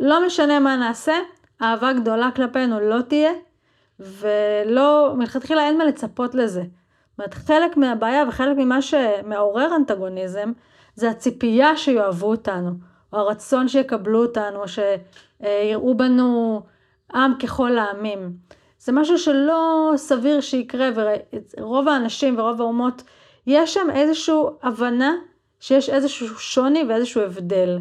לא משנה מה נעשה, אהבה גדולה כלפינו לא תהיה, ולא, מלכתחילה אין מה לצפות לזה. זאת אומרת, חלק מהבעיה וחלק ממה שמעורר אנטגוניזם, זה הציפייה שיאהבו אותנו, או הרצון שיקבלו אותנו, או שיראו בנו עם ככל העמים. זה משהו שלא סביר שיקרה, ורוב האנשים ורוב האומות, יש שם איזושהי הבנה שיש איזשהו שוני ואיזשהו הבדל.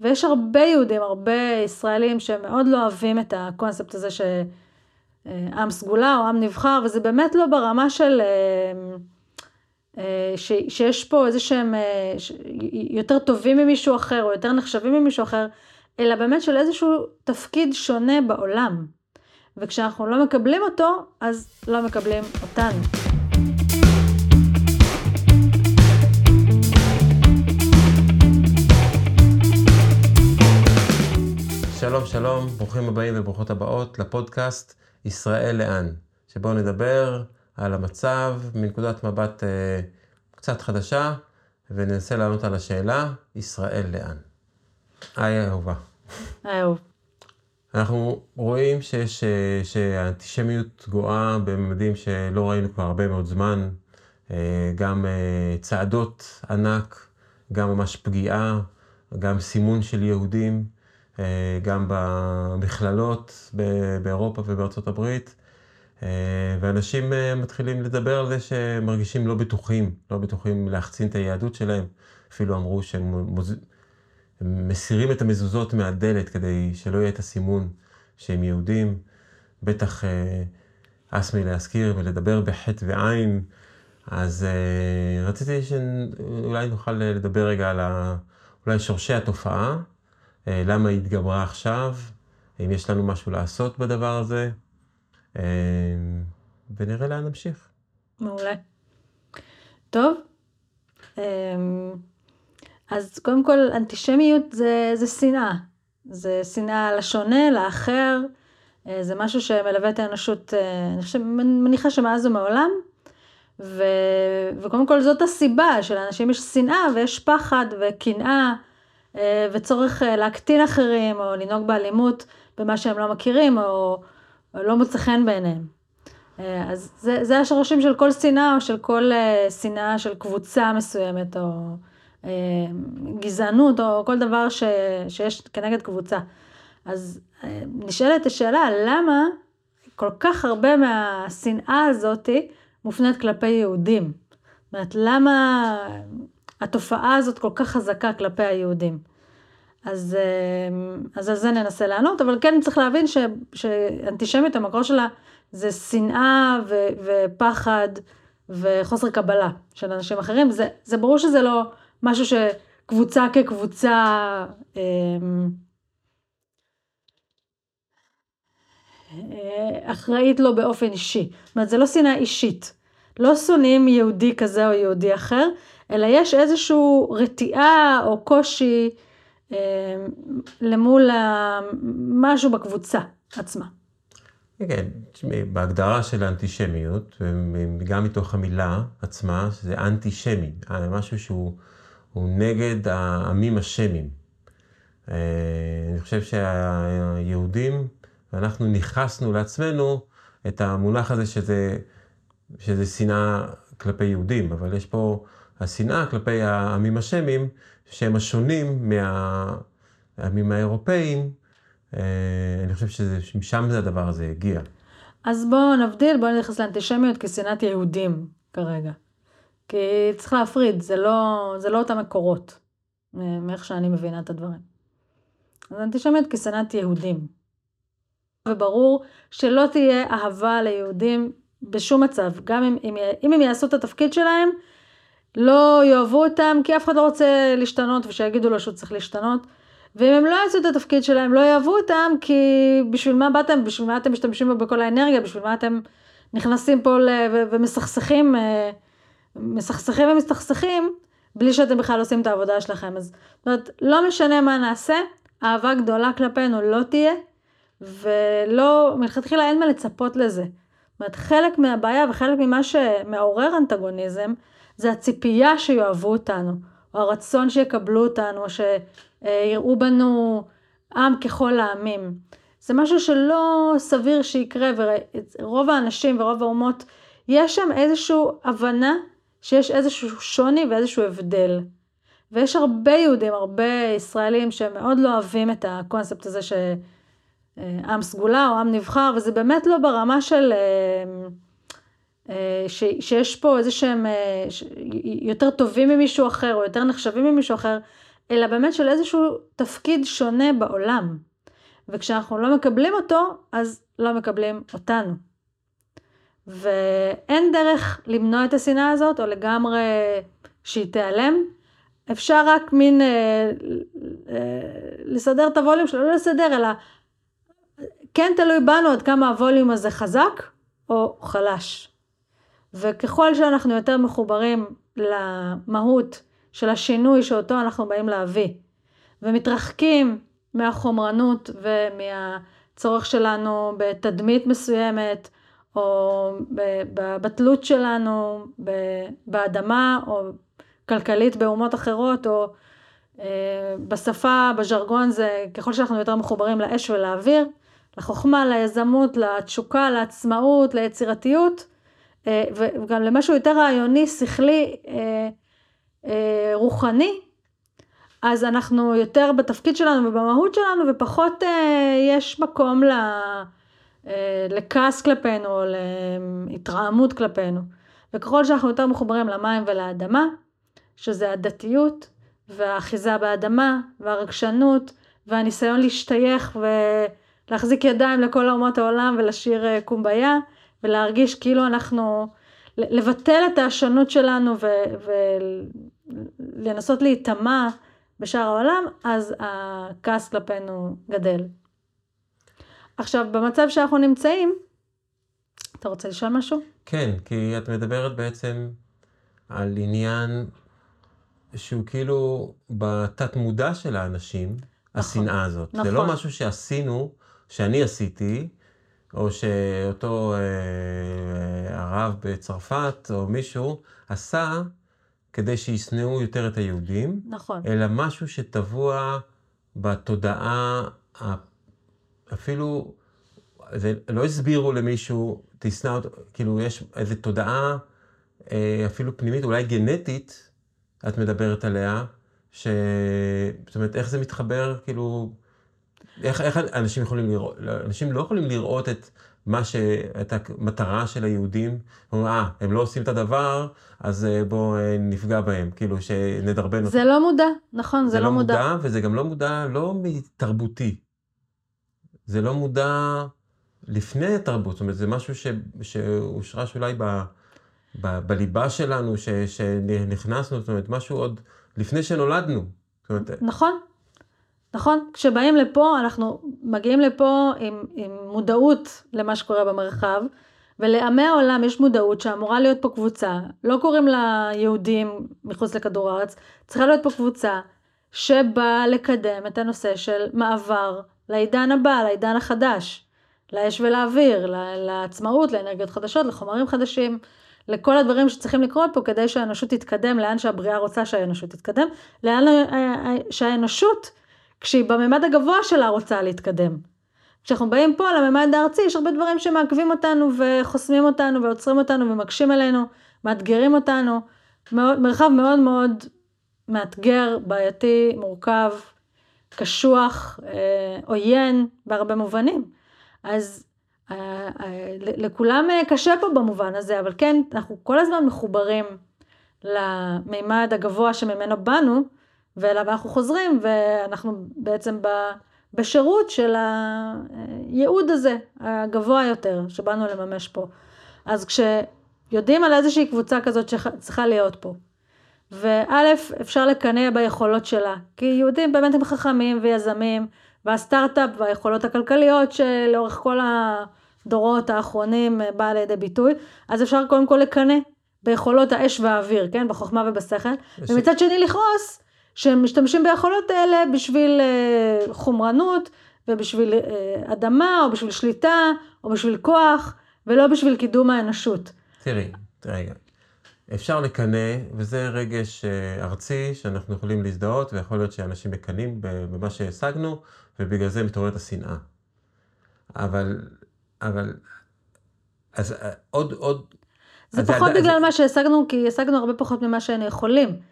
ויש הרבה יהודים, הרבה ישראלים שמאוד לא אוהבים את הקונספט הזה שעם סגולה או עם נבחר, וזה באמת לא ברמה של... אה, אה, ש, שיש פה איזה שהם אה, יותר טובים ממישהו אחר או יותר נחשבים ממישהו אחר, אלא באמת של איזשהו תפקיד שונה בעולם. וכשאנחנו לא מקבלים אותו, אז לא מקבלים אותנו. שלום שלום, ברוכים הבאים וברוכות הבאות לפודקאסט ישראל לאן, שבו נדבר על המצב מנקודת מבט אה, קצת חדשה, וננסה לענות על השאלה, ישראל לאן. היי אהובה. היי אהוב. אנחנו רואים שיש, אה, שהאנטישמיות גואה בממדים שלא ראינו כבר הרבה מאוד זמן, אה, גם אה, צעדות ענק, גם ממש פגיעה, גם סימון של יהודים, גם במכללות באירופה ובארצות הברית. ואנשים מתחילים לדבר על זה שהם מרגישים לא בטוחים, לא בטוחים להחצין את היהדות שלהם. אפילו אמרו שהם מוז... מסירים את המזוזות מהדלת כדי שלא יהיה את הסימון שהם יהודים. בטח אה, מלהזכיר ולדבר בחטא ועין. אז אה, רציתי שאולי נוכל לדבר רגע על ה... אולי שורשי התופעה, אה, למה היא התגברה עכשיו, אם יש לנו משהו לעשות בדבר הזה, אה, ונראה לאן נמשיך. מעולה. טוב. אה, אז קודם כל, אנטישמיות זה, זה שנאה. זה שנאה לשונה, לאחר. אה, זה משהו שמלווה את האנושות, אה, אני חושבת, מניחה שמאז ומעולם. ו, וקודם כל זאת הסיבה שלאנשים יש שנאה ויש פחד וקנאה אה, וצורך להקטין אחרים או לנהוג באלימות במה שהם לא מכירים או, או לא מוצא חן בעיניהם. אז זה, זה השורשים של כל שנאה או של כל שנאה של קבוצה מסוימת או אה, גזענות או כל דבר ש, שיש כנגד קבוצה. אז אה, נשאלת השאלה, למה כל כך הרבה מהשנאה הזאתי מופנית כלפי יהודים? זאת אומרת, למה התופעה הזאת כל כך חזקה כלפי היהודים? אז, אה, אז על זה ננסה לענות, אבל כן צריך להבין ש, שאנטישמיות, המקור שלה זה שנאה ו, ופחד וחוסר קבלה של אנשים אחרים. זה, זה ברור שזה לא משהו שקבוצה כקבוצה אמ, אחראית לו באופן אישי. זאת אומרת, זה לא שנאה אישית. לא שונאים יהודי כזה או יהודי אחר, אלא יש איזושהי רתיעה או קושי אה, למול משהו בקבוצה עצמה. כן, בהגדרה של האנטישמיות, גם מתוך המילה עצמה, שזה אנטישמי, משהו שהוא הוא נגד העמים השמים. אה, אני חושב שהיהודים, אנחנו ניכסנו לעצמנו את המונח הזה שזה, שזה שנאה כלפי יהודים, אבל יש פה השנאה כלפי העמים השמים, שהם השונים מהעמים האירופאים. אה, אני חושב שמשם זה הדבר הזה הגיע. אז בואו נבדיל, בואו נתייחס לאנטישמיות כשנאת יהודים כרגע. כי צריך להפריד, זה לא, זה לא אותם מקורות, מאיך שאני מבינה את הדברים. אז אנטישמיות כשנאת יהודים. וברור שלא תהיה אהבה ליהודים בשום מצב, גם אם, אם, אם הם יעשו את התפקיד שלהם, לא יאהבו אותם, כי אף אחד לא רוצה להשתנות ושיגידו לו שהוא צריך להשתנות. ואם הם לא יעשו את התפקיד שלהם, לא יאהבו אותם, כי בשביל מה באתם, בשביל מה אתם משתמשים בו בכל האנרגיה, בשביל מה אתם נכנסים פה ומסכסכים אה, מסכסכים ומסתכסכים, בלי שאתם בכלל עושים את העבודה שלכם. אז זאת אומרת, לא משנה מה נעשה, אהבה גדולה כלפינו לא תהיה, ולא, מלכתחילה אין מה לצפות לזה. זאת אומרת, חלק מהבעיה וחלק ממה שמעורר אנטגוניזם, זה הציפייה שיאהבו אותנו, או הרצון שיקבלו אותנו, או שיראו בנו עם ככל העמים. זה משהו שלא סביר שיקרה, ורוב האנשים ורוב האומות, יש שם איזושהי הבנה שיש איזשהו שוני ואיזשהו הבדל. ויש הרבה יהודים, הרבה ישראלים שמאוד לא אוהבים את הקונספט הזה שעם סגולה או עם נבחר, וזה באמת לא ברמה של... אה, ש, שיש פה איזה שהם אה, יותר טובים ממישהו אחר או יותר נחשבים ממישהו אחר, אלא באמת של איזשהו תפקיד שונה בעולם. וכשאנחנו לא מקבלים אותו, אז לא מקבלים אותנו. ואין דרך למנוע את השנאה הזאת, או לגמרי שהיא תיעלם. אפשר רק מין אה, אה, לסדר את הווליום שלו, לא לסדר, אלא כן תלוי בנו עד כמה הווליום הזה חזק או חלש. וככל שאנחנו יותר מחוברים למהות של השינוי שאותו אנחנו באים להביא, ומתרחקים מהחומרנות ומהצורך שלנו בתדמית מסוימת, או בתלות שלנו באדמה, או כלכלית באומות אחרות, או אה, בשפה, בז'רגון זה ככל שאנחנו יותר מחוברים לאש ולאוויר, לחוכמה, ליזמות, לתשוקה, לעצמאות, ליצירתיות, וגם למשהו יותר רעיוני, שכלי, אה, רוחני, אז אנחנו יותר בתפקיד שלנו ובמהות שלנו, ופחות יש מקום ל... לכעס כלפינו, או להתרעמות כלפינו. וככל שאנחנו יותר מחוברים למים ולאדמה, שזה הדתיות והאחיזה באדמה והרגשנות והניסיון להשתייך ולהחזיק ידיים לכל אומות העולם ולשיר אה, קומביה ולהרגיש כאילו אנחנו, לבטל את השונות שלנו ולנסות להיטמע בשאר העולם, אז הכעס כלפינו גדל. עכשיו, במצב שאנחנו נמצאים, אתה רוצה לשאול משהו? כן, כי את מדברת בעצם על עניין שהוא כאילו בתת מודע של האנשים, נכון, השנאה הזאת. נכון. זה לא נכון. משהו שעשינו, שאני עשיתי, או שאותו אה, הרב בצרפת, או מישהו, עשה כדי שישנאו יותר את היהודים. נכון. אלא משהו שטבוע בתודעה, אפילו, זה, לא הסבירו למישהו, תשנא אותו, כאילו יש איזו תודעה אה, אפילו פנימית, אולי גנטית, את מדברת עליה, ש... זאת אומרת, איך זה מתחבר, כאילו, איך, איך אנשים יכולים לראות, אנשים לא יכולים לראות את מה ש... את המטרה של היהודים, אומרים, אה, הם לא עושים את הדבר, אז אה, בואו אה, נפגע בהם, כאילו, שנדרבן אותם. זה לא מודע, נכון, זה, זה לא, לא מודע. מודע. וזה גם לא מודע, לא מתרבותי. זה לא מודע לפני התרבות, זאת אומרת, זה משהו ש... שהושרש אולי ב... ב, בליבה שלנו, ש, שנכנסנו, זאת אומרת, משהו עוד לפני שנולדנו. אומרת, נכון, נכון. כשבאים לפה, אנחנו מגיעים לפה עם, עם מודעות למה שקורה במרחב, ולעמי העולם יש מודעות שאמורה להיות פה קבוצה, לא קוראים לה יהודים מחוץ לכדור הארץ, צריכה להיות פה קבוצה שבאה לקדם את הנושא של מעבר לעידן הבא, לעידן החדש, לאש ולאוויר, לעצמאות, לאנרגיות חדשות, לחומרים חדשים. לכל הדברים שצריכים לקרות פה כדי שהאנושות תתקדם לאן שהבריאה רוצה שהאנושות תתקדם, לאן שהאנושות, כשהיא בממד הגבוה שלה רוצה להתקדם. כשאנחנו באים פה לממד הארצי, יש הרבה דברים שמעכבים אותנו וחוסמים אותנו ועוצרים אותנו ומקשים עלינו, מאתגרים אותנו. מאוד, מרחב מאוד מאוד מאתגר, בעייתי, מורכב, קשוח, אה, עוין בהרבה מובנים. אז אה, אה, לכולם קשה פה במובן הזה, אבל כן, אנחנו כל הזמן מחוברים למימד הגבוה שממנו באנו, ואליו אנחנו חוזרים, ואנחנו בעצם בשירות של הייעוד הזה, הגבוה יותר, שבאנו לממש פה. אז כשיודעים על איזושהי קבוצה כזאת שצריכה להיות פה, וא', אפשר לקנא ביכולות שלה, כי יהודים באמת הם חכמים ויזמים, והסטארט-אפ והיכולות הכלכליות שלאורך כל. הדורות האחרונים אה, באה לידי ביטוי, אז אפשר קודם כל לקנא ביכולות האש והאוויר, כן? בחוכמה ובשכל, יש... ומצד שני לכעוס שהם משתמשים ביכולות האלה בשביל אה, חומרנות ובשביל אה, אדמה או בשביל שליטה או בשביל כוח ולא בשביל קידום האנושות. תראי, רגע. אפשר לקנא, וזה רגש אה, ארצי שאנחנו יכולים להזדהות, ויכול להיות שאנשים מקנאים במה שהשגנו, ובגלל זה מתעוררת השנאה. אבל, אבל, אז עוד, עוד... זה אז פחות אז- בגלל מה שהשגנו, כי השגנו הרבה פחות ממה שהיינו יכולים.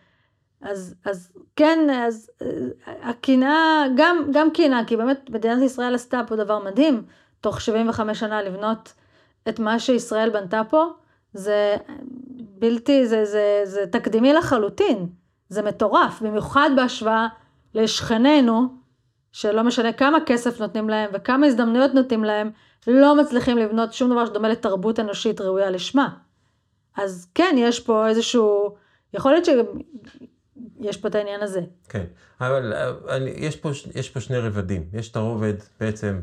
אז, אז כן, אז אה, הקנאה, גם, גם קנאה, כי באמת מדינת ישראל עשתה פה דבר מדהים, תוך 75 שנה לבנות את מה שישראל בנתה פה, זה בלתי, זה, זה, זה תקדימי לחלוטין, זה מטורף, במיוחד בהשוואה לשכנינו, שלא משנה כמה כסף נותנים להם וכמה הזדמנויות נותנים להם, לא מצליחים לבנות שום דבר שדומה לתרבות אנושית ראויה לשמה. אז כן, יש פה איזשהו, יכול להיות שיש פה את העניין הזה. כן, אבל אני, יש, פה, יש פה שני רבדים. יש את הרובד בעצם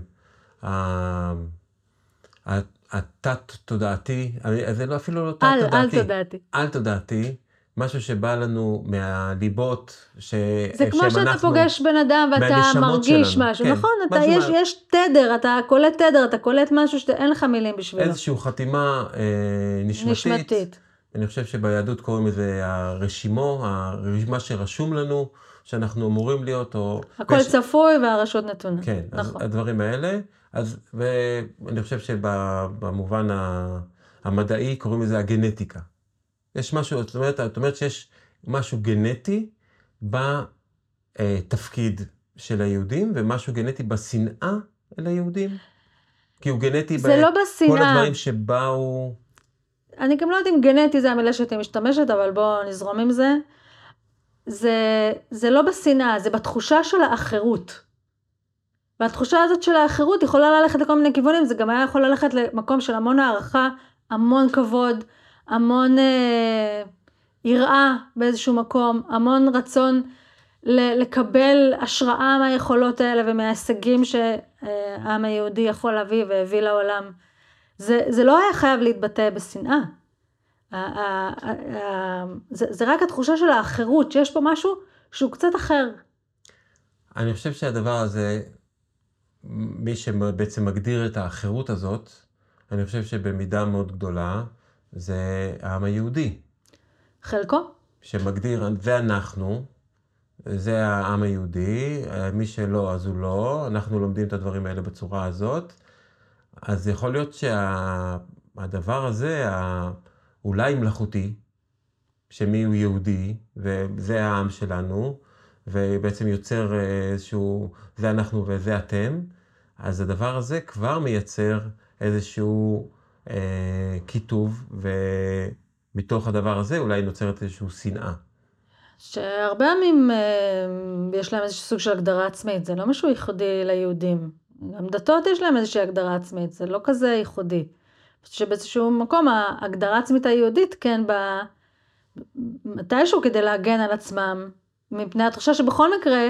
התת-תודעתי, זה לא, אפילו לא תת-תודעתי. אל תודעתי. על-תודעתי, משהו שבא לנו מהליבות, ש... זה כמו שאתה אנחנו- פוגש בן אדם ואתה מרגיש שלנו, משהו, כן, נכון? אתה, משהו יש, מה- יש תדר, אתה קולט תדר, אתה קולט משהו שאין לך מילים בשבילו. איזושהי חתימה אה, נשמתית. נשמתית. אני חושב שביהדות קוראים לזה הרשימו, הר- מה שרשום לנו, שאנחנו אמורים להיות, או... הכל ויש- צפוי והרשות נתונה. כן, אז נכון. הדברים האלה, אז, ואני חושב שבמובן המדעי קוראים לזה הגנטיקה. יש משהו, זאת אומרת, את אומרת שיש משהו גנטי בתפקיד של היהודים, ומשהו גנטי בשנאה אל היהודים, כי הוא גנטי זה לא בכל בשנאה. הדברים שבאו... אני גם לא יודעת אם גנטי זה המילה שהייתי משתמשת, אבל בואו נזרום עם זה. זה, זה לא בשנאה, זה בתחושה של האחרות. והתחושה הזאת של האחרות יכולה ללכת לכל מיני כיוונים, זה גם היה יכול ללכת למקום של המון הערכה, המון כבוד, המון אה, יראה באיזשהו מקום, המון רצון ל- לקבל השראה מהיכולות האלה ומההישגים שהעם היהודי יכול להביא והביא לעולם. זה, זה לא היה חייב להתבטא בשנאה. זה, זה רק התחושה של האחרות, שיש פה משהו שהוא קצת אחר. אני חושב שהדבר הזה, מי שבעצם מגדיר את האחרות הזאת, אני חושב שבמידה מאוד גדולה, זה העם היהודי. חלקו, שמגדיר, זה אנחנו, זה העם היהודי, מי שלא אז הוא לא, אנחנו לומדים את הדברים האלה בצורה הזאת. אז יכול להיות שהדבר הזה, ה- אולי מלאכותי, שמי הוא יהודי, וזה העם שלנו, ובעצם יוצר איזשהו, זה אנחנו וזה אתם, אז הדבר הזה כבר מייצר איזשהו אה, קיטוב, ומתוך הדבר הזה אולי נוצרת איזושהי שנאה. שהרבה עמים אה, יש להם איזשהו סוג של הגדרה עצמית, זה לא משהו ייחודי ליהודים. גם דתות יש להם איזושהי הגדרה עצמית, זה לא כזה ייחודי. שבאיזשהו מקום ההגדרה העצמית היהודית כן באה מתישהו כדי להגן על עצמם מפני התחושה שבכל מקרה,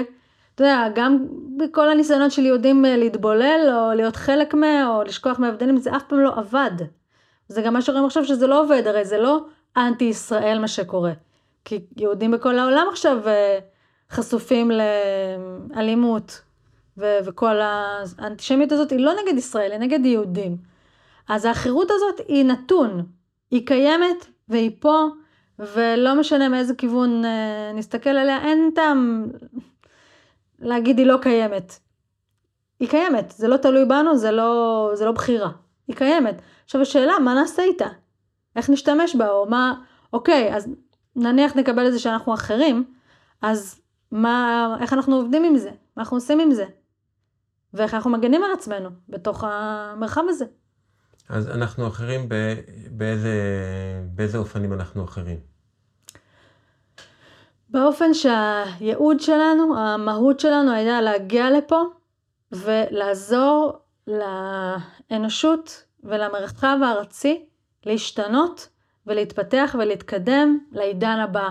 אתה יודע, גם בכל הניסיונות של יהודים אה, להתבולל או להיות חלק מה או לשכוח מההבדלים, זה אף פעם לא עבד. זה גם מה שרואים עכשיו שזה לא עובד, הרי זה לא אנטי ישראל מה שקורה. כי יהודים בכל העולם עכשיו אה, חשופים לאלימות, ו- וכל האנטישמיות הזאת היא לא נגד ישראל, היא נגד יהודים. אז האחירות הזאת היא נתון, היא קיימת והיא פה, ולא משנה מאיזה כיוון אה, נסתכל עליה, אין טעם להגיד היא לא קיימת. היא קיימת, זה לא תלוי בנו, זה לא, זה לא בחירה. היא קיימת. עכשיו השאלה, מה נעשה איתה? איך נשתמש בה, או מה, אוקיי, אז נניח נקבל את זה שאנחנו אחרים, אז מה, איך אנחנו עובדים עם זה? מה אנחנו עושים עם זה? ואיך אנחנו מגנים על עצמנו בתוך המרחב הזה. אז אנחנו אחרים ב, באיזה, באיזה אופנים אנחנו אחרים? באופן שהייעוד שלנו, המהות שלנו הייתה להגיע לפה ולעזור לאנושות ולמרחב הארצי להשתנות ולהתפתח ולהתקדם לעידן הבא,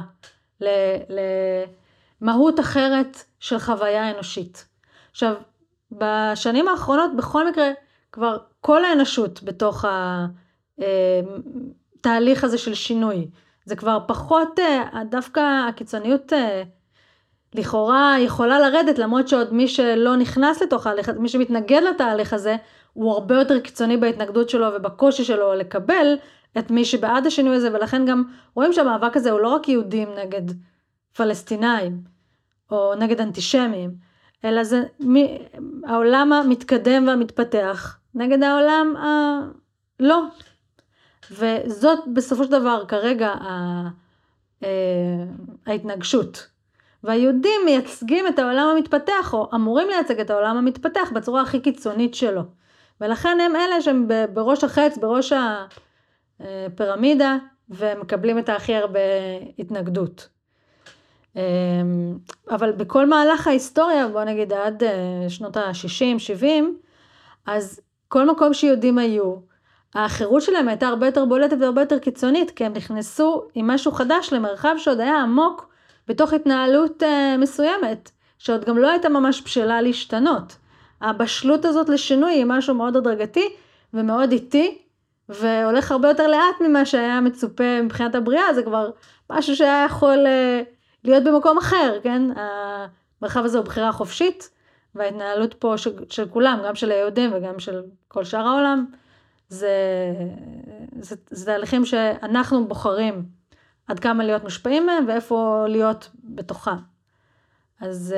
למהות אחרת של חוויה אנושית. עכשיו, בשנים האחרונות בכל מקרה כבר כל האנושות בתוך התהליך הזה של שינוי. זה כבר פחות, דווקא הקיצוניות לכאורה יכולה לרדת, למרות שעוד מי שלא נכנס לתוך ההליך, מי שמתנגד לתהליך הזה, הוא הרבה יותר קיצוני בהתנגדות שלו ובקושי שלו לקבל את מי שבעד השינוי הזה, ולכן גם רואים שהמאבק הזה הוא לא רק יהודים נגד פלסטינאים, או נגד אנטישמים, אלא זה מי, העולם המתקדם והמתפתח נגד העולם הלא. וזאת בסופו של דבר כרגע אה, ההתנגשות. והיהודים מייצגים את העולם המתפתח, או אמורים לייצג את העולם המתפתח בצורה הכי קיצונית שלו. ולכן הם אלה שהם בראש החץ, בראש הפירמידה, ומקבלים את הכי הרבה התנגדות. אמ, אבל בכל מהלך ההיסטוריה, בוא נגיד עד אה, שנות ה-60, 70, אז כל מקום שיהודים היו, החירות שלהם הייתה הרבה יותר בולטת והרבה יותר קיצונית, כי הם נכנסו עם משהו חדש למרחב שעוד היה עמוק בתוך התנהלות uh, מסוימת, שעוד גם לא הייתה ממש בשלה להשתנות. הבשלות הזאת לשינוי היא משהו מאוד הדרגתי ומאוד איטי, והולך הרבה יותר לאט ממה שהיה מצופה מבחינת הבריאה, זה כבר משהו שהיה יכול uh, להיות במקום אחר, כן? המרחב הזה הוא בחירה חופשית, וההתנהלות פה של, של כולם, גם של היהודים וגם של כל שאר העולם, זה, זה, זה תהליכים שאנחנו בוחרים עד כמה להיות מושפעים מהם ואיפה להיות בתוכם. אז,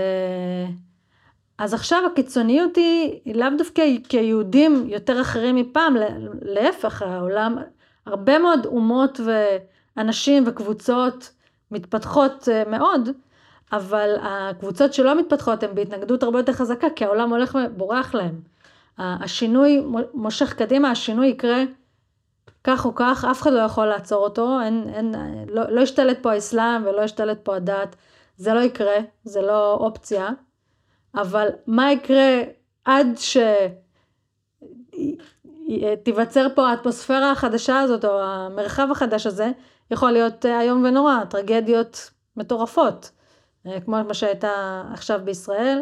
אז עכשיו הקיצוניות היא, היא לאו דווקא כיהודים יותר אחרים מפעם, להפך, העולם, הרבה מאוד אומות ואנשים וקבוצות מתפתחות אה, מאוד, אבל הקבוצות שלא מתפתחות הן בהתנגדות הרבה יותר חזקה, כי העולם הולך ובורח להם. השינוי מושך קדימה, השינוי יקרה כך או כך, אף אחד לא יכול לעצור אותו, אין, אין, לא, לא ישתלט פה האסלאם ולא ישתלט פה הדת, זה לא יקרה, זה לא אופציה, אבל מה יקרה עד שתיווצר פה האטמוספירה החדשה הזאת או המרחב החדש הזה, יכול להיות איום ונורא, טרגדיות מטורפות, כמו מה שהייתה עכשיו בישראל,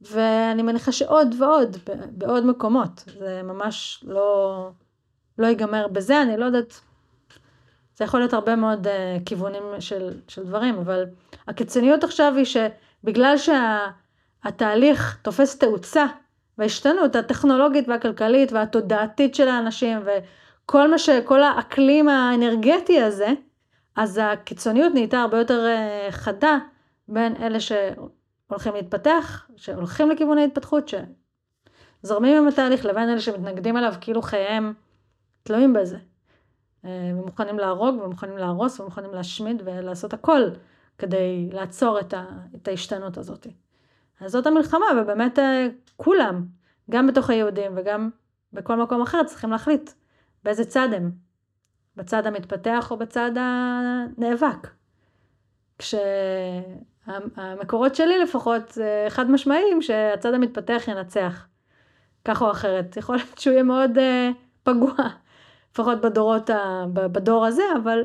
ואני מניחה שעוד ועוד, בעוד מקומות, זה ממש לא, לא ייגמר בזה, אני לא יודעת, זה יכול להיות הרבה מאוד uh, כיוונים של, של דברים, אבל הקיצוניות עכשיו היא שבגלל שהתהליך שה, תופס תאוצה, וההשתנות הטכנולוגית והכלכלית והתודעתית של האנשים, וכל מה ש... כל האקלים האנרגטי הזה, אז הקיצוניות נהייתה הרבה יותר uh, חדה בין אלה ש... הולכים להתפתח, שהולכים לכיוון ההתפתחות, שזורמים עם התהליך, לבין אלה שמתנגדים אליו כאילו חייהם תלויים בזה. אה, ומוכנים להרוג, ומוכנים להרוס, ומוכנים להשמיד ולעשות הכל כדי לעצור את, ה, את ההשתנות הזאת. אז זאת המלחמה, ובאמת אה, כולם, גם בתוך היהודים וגם בכל מקום אחר, צריכים להחליט באיזה צד הם. בצד המתפתח או בצד הנאבק. כש... המקורות שלי לפחות חד משמעיים שהצד המתפתח ינצח. כך או אחרת. יכול להיות שהוא יהיה מאוד uh, פגוע, לפחות בדורות, ה, בדור הזה, אבל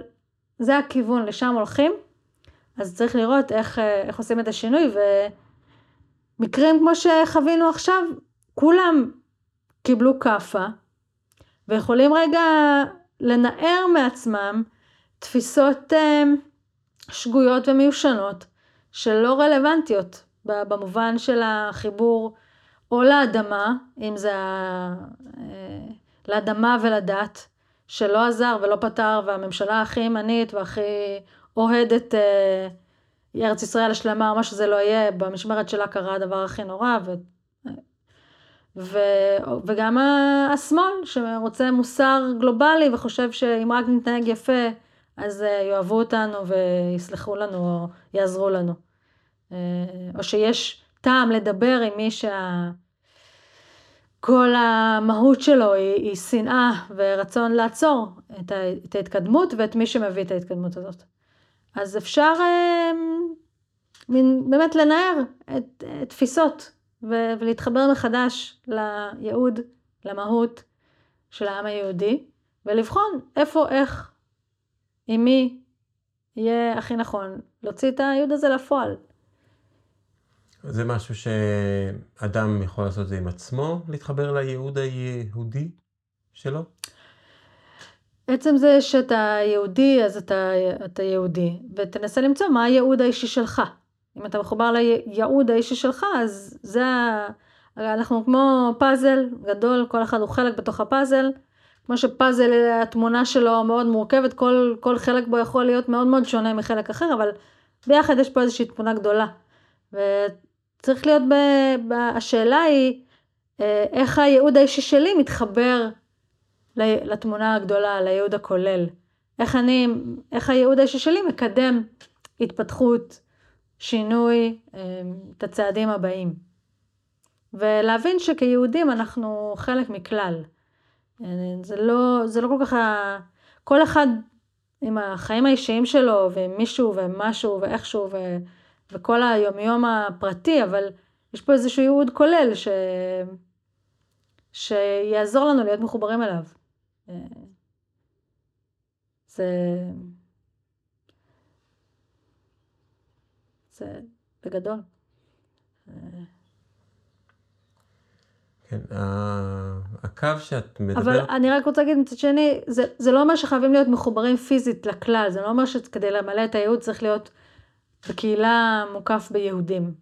זה הכיוון, לשם הולכים. אז צריך לראות איך, אה, איך עושים את השינוי, ומקרים כמו שחווינו עכשיו, כולם קיבלו כאפה, ויכולים רגע לנער מעצמם תפיסות uh, שגויות ומיושנות, שלא רלוונטיות במובן של החיבור או לאדמה, אם זה אה, לאדמה ולדת, שלא עזר ולא פתר, והממשלה הכי ימנית והכי אוהדת אה, ארץ ישראל השלמה, או מה שזה לא יהיה, במשמרת שלה קרה הדבר הכי נורא. ו... וגם השמאל שרוצה מוסר גלובלי וחושב שאם רק נתנהג יפה אז אה, יאהבו אותנו ויסלחו לנו או יעזרו לנו. אה, או שיש טעם לדבר עם מי שה... כל המהות שלו היא, היא שנאה ורצון לעצור את, ההתקדמות ואת מי שמביא את ההתקדמות הזאת. אז אפשר אה, באמת לנער את, את תפיסות ו, ולהתחבר מחדש לייעוד, למהות של העם היהודי, ולבחון איפה, איך, עם מי יהיה הכי נכון להוציא את הייעוד הזה לפועל. זה משהו שאדם יכול לעשות את זה עם עצמו, להתחבר לייעוד היהודי שלו? עצם זה שאתה יהודי, אז אתה, אתה יהודי, ותנסה למצוא מה הייעוד האישי שלך. אם אתה מחובר לייעוד האישי שלך, אז זה ה... אנחנו כמו פאזל גדול, כל אחד הוא חלק בתוך הפאזל, כמו שפאזל, התמונה שלו מאוד מורכבת, כל, כל חלק בו יכול להיות מאוד מאוד שונה מחלק אחר, אבל ביחד יש פה איזושהי תמונה גדולה. וצריך להיות, ב, ב, השאלה היא, אה, איך הייעוד האישי שלי מתחבר לתמונה הגדולה, לייעוד הכולל. איך אני, איך הייעוד האישי שלי מקדם התפתחות, שינוי, אה, את הצעדים הבאים. ולהבין שכיהודים אנחנו חלק מכלל. אה, זה לא, זה לא כל כך. כל אחד עם החיים האישיים שלו, ועם מישהו ומשהו ואיכשהו, ו... וכל היומיום הפרטי, אבל יש פה איזשהו ייעוד כולל ש... שיעזור לנו להיות מחוברים אליו. אה, זה... זה בגדול. כן, הקו שאת מדברת... אבל אני רק רוצה להגיד מצד שני, זה, זה לא אומר שחייבים להיות מחוברים פיזית לכלל, זה לא אומר שכדי למלא את הייעוד צריך להיות בקהילה מוקף ביהודים.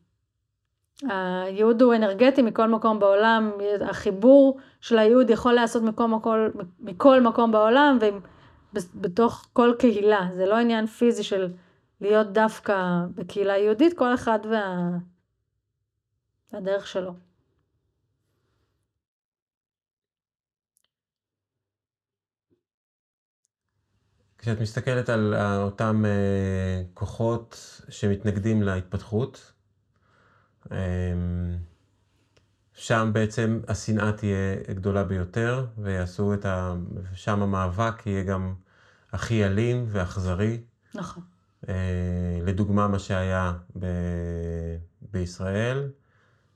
הייעוד הוא אנרגטי מכל מקום בעולם, החיבור של הייעוד יכול להיעשות מכל, מכל, מכל מקום בעולם ובתוך כל קהילה, זה לא עניין פיזי של להיות דווקא בקהילה יהודית, כל אחד וה... והדרך שלו. כשאת מסתכלת על אותם אה, כוחות שמתנגדים להתפתחות, אמ, שם בעצם השנאה תהיה גדולה ביותר, ויעשו את ה... שם המאבק יהיה גם הכי אלים ואכזרי. נכון. אה, לדוגמה, מה שהיה ב... בישראל,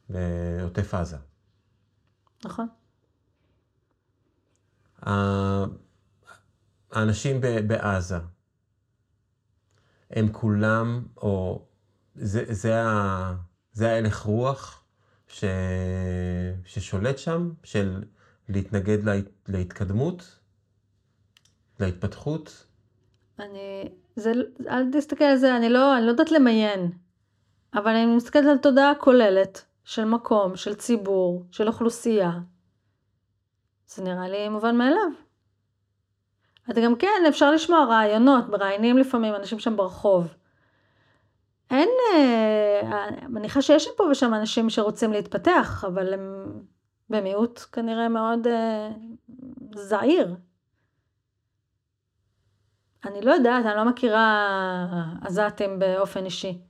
בעוטף עזה. נכון. האנשים בעזה, הם כולם, או זה, זה, ה, זה ההלך רוח ש, ששולט שם, של להתנגד לה, להתקדמות, להתפתחות? אני, זה, אל תסתכל על זה, אני לא, אני לא יודעת למיין, אבל אני מסתכלת על תודעה כוללת של מקום, של ציבור, של אוכלוסייה. זה נראה לי מובן מאליו. אתה גם כן, אפשר לשמוע רעיונות, מראיינים לפעמים אנשים שם ברחוב. אין, אה, אני מניחה שיש פה ושם אנשים שרוצים להתפתח, אבל הם במיעוט כנראה מאוד אה, זעיר. אני לא יודעת, אני לא מכירה עזתים באופן אישי.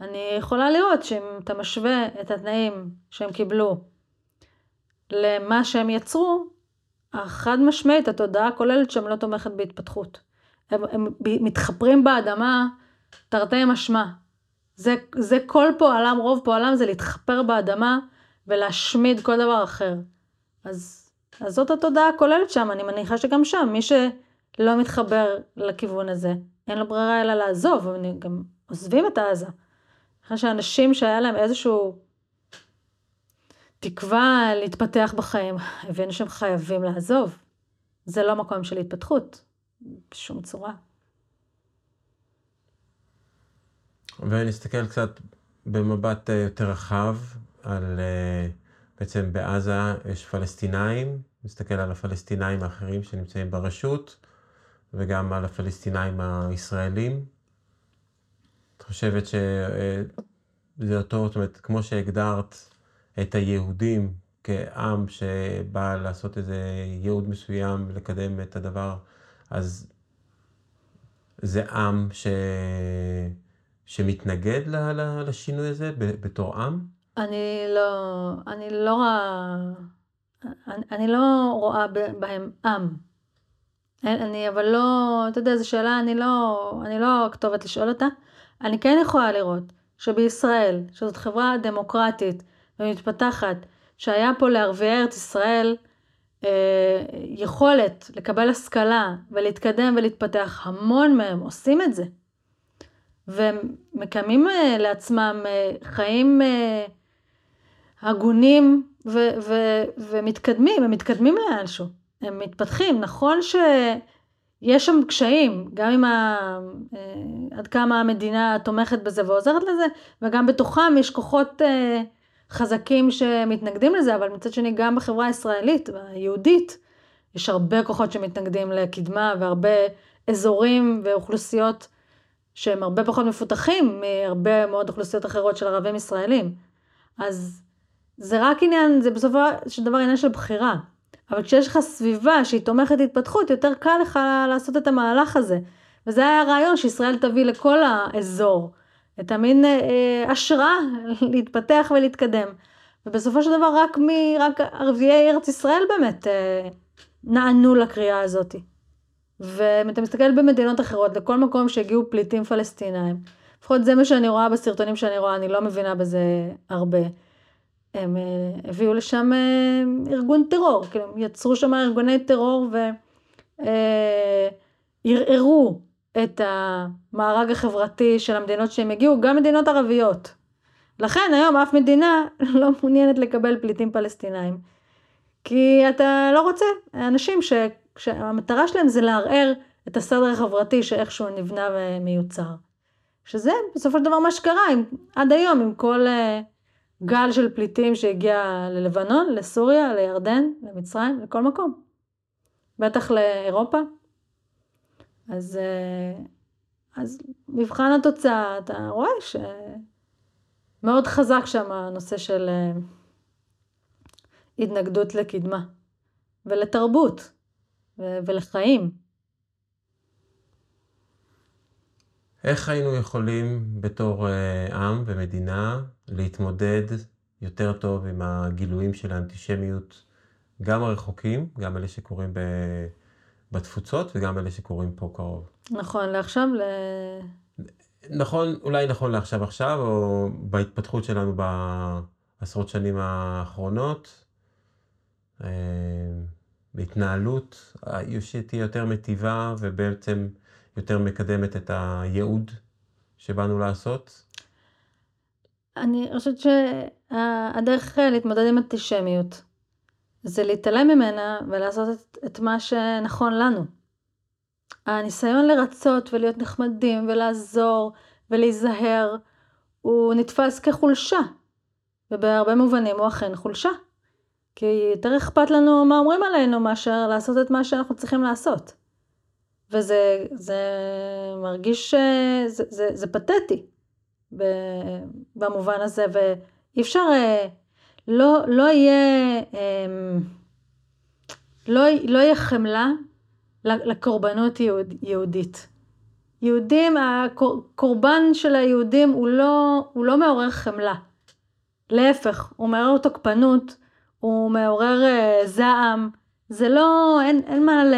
אני יכולה לראות שאם אתה משווה את התנאים שהם קיבלו למה שהם יצרו, החד משמעית, התודעה הכוללת שם לא תומכת בהתפתחות. הם, הם מתחפרים באדמה תרתי משמע. זה, זה כל פועלם, רוב פועלם זה להתחפר באדמה ולהשמיד כל דבר אחר. אז, אז זאת התודעה הכוללת שם, אני מניחה שגם שם, מי שלא מתחבר לכיוון הזה, אין לו ברירה אלא לעזוב, הם גם עוזבים את העזה. אחרי שאנשים שהיה להם איזשהו תקווה להתפתח בחיים, הבינו שהם חייבים לעזוב. זה לא מקום של התפתחות, בשום צורה. ונסתכל קצת במבט אה, יותר רחב על, אה, בעצם בעזה יש פלסטינאים, נסתכל על הפלסטינאים האחרים שנמצאים ברשות, וגם על הפלסטינאים הישראלים. את חושבת שזה אותו, זאת אומרת, כמו שהגדרת את היהודים כעם שבא לעשות איזה ייעוד מסוים, לקדם את הדבר, אז זה עם ש... שמתנגד לשינוי הזה בתור עם? אני לא, אני לא אני, אני לא רואה בהם עם. אני אבל לא, אתה יודע, זו שאלה, אני לא, אני לא הכתובת לשאול אותה. אני כן יכולה לראות שבישראל, שזאת חברה דמוקרטית, ומתפתחת, שהיה פה לערביי ארץ ישראל אה, יכולת לקבל השכלה ולהתקדם ולהתפתח, המון מהם עושים את זה. והם מקיימים אה, לעצמם אה, חיים אה, הגונים ו- ו- ומתקדמים, הם מתקדמים לאנשהו, הם מתפתחים. נכון שיש שם קשיים, גם עם ה... אה, עד כמה המדינה תומכת בזה ועוזרת לזה, וגם בתוכם יש כוחות אה, חזקים שמתנגדים לזה, אבל מצד שני גם בחברה הישראלית, היהודית, יש הרבה כוחות שמתנגדים לקדמה והרבה אזורים ואוכלוסיות שהם הרבה פחות מפותחים מהרבה מאוד אוכלוסיות אחרות של ערבים ישראלים. אז זה רק עניין, זה בסופו של דבר עניין של בחירה. אבל כשיש לך סביבה שהיא תומכת התפתחות, יותר קל לך לעשות את המהלך הזה. וזה היה הרעיון שישראל תביא לכל האזור את המין אה, השראה להתפתח ולהתקדם. ובסופו של דבר רק, מ, רק ערביי ארץ ישראל באמת אה, נענו לקריאה הזאת. ואם אתה מסתכל במדינות אחרות, לכל מקום שהגיעו פליטים פלסטינאים, לפחות זה מה שאני רואה בסרטונים שאני רואה, אני לא מבינה בזה הרבה. הם uh, הביאו לשם uh, ארגון טרור, כאילו יצרו שם ארגוני טרור וערערו uh, את המארג החברתי של המדינות שהם הגיעו, גם מדינות ערביות. לכן היום אף מדינה לא מעוניינת לקבל פליטים פלסטינאים. כי אתה לא רוצה אנשים ש, שהמטרה שלהם זה לערער את הסדר החברתי שאיכשהו נבנה ומיוצר. שזה בסופו של דבר מה שקרה עם, עד היום עם כל... גל של פליטים שהגיע ללבנון, לסוריה, לירדן, למצרים, לכל מקום. בטח לאירופה. אז, אה, אז מבחן התוצאה, אתה רואה שמאוד חזק שם הנושא של אה, התנגדות לקדמה ולתרבות ולחיים. איך היינו יכולים בתור אה, עם ומדינה להתמודד יותר טוב עם הגילויים של האנטישמיות, גם הרחוקים, גם אלה שקורים ב... בתפוצות וגם אלה שקורים פה קרוב. נכון, לעכשיו ל... נכון, אולי נכון לעכשיו עכשיו, או בהתפתחות שלנו בעשרות שנים האחרונות, אה, בהתנהלות, שתהיה יותר מטיבה ובעצם יותר מקדמת את הייעוד שבאנו לעשות? אני חושבת שהדרך להתמודד עם אנטישמיות זה להתעלם ממנה ולעשות את, את מה שנכון לנו. הניסיון לרצות ולהיות נחמדים ולעזור ולהיזהר הוא נתפס כחולשה ובהרבה מובנים הוא אכן חולשה. כי יותר אכפת לנו מה אומרים עלינו מאשר לעשות את מה שאנחנו צריכים לעשות. וזה זה מרגיש, זה, זה, זה פתטי במובן הזה, ואי אפשר, אה, לא, לא יהיה, אמ, לא, לא יהיה חמלה לקורבנות יהוד, יהודית. יהודים, הקורבן של היהודים הוא לא, הוא לא מעורר חמלה. להפך, הוא מעורר תוקפנות, הוא מעורר אה, זעם, זה לא, אין, אין מה ל...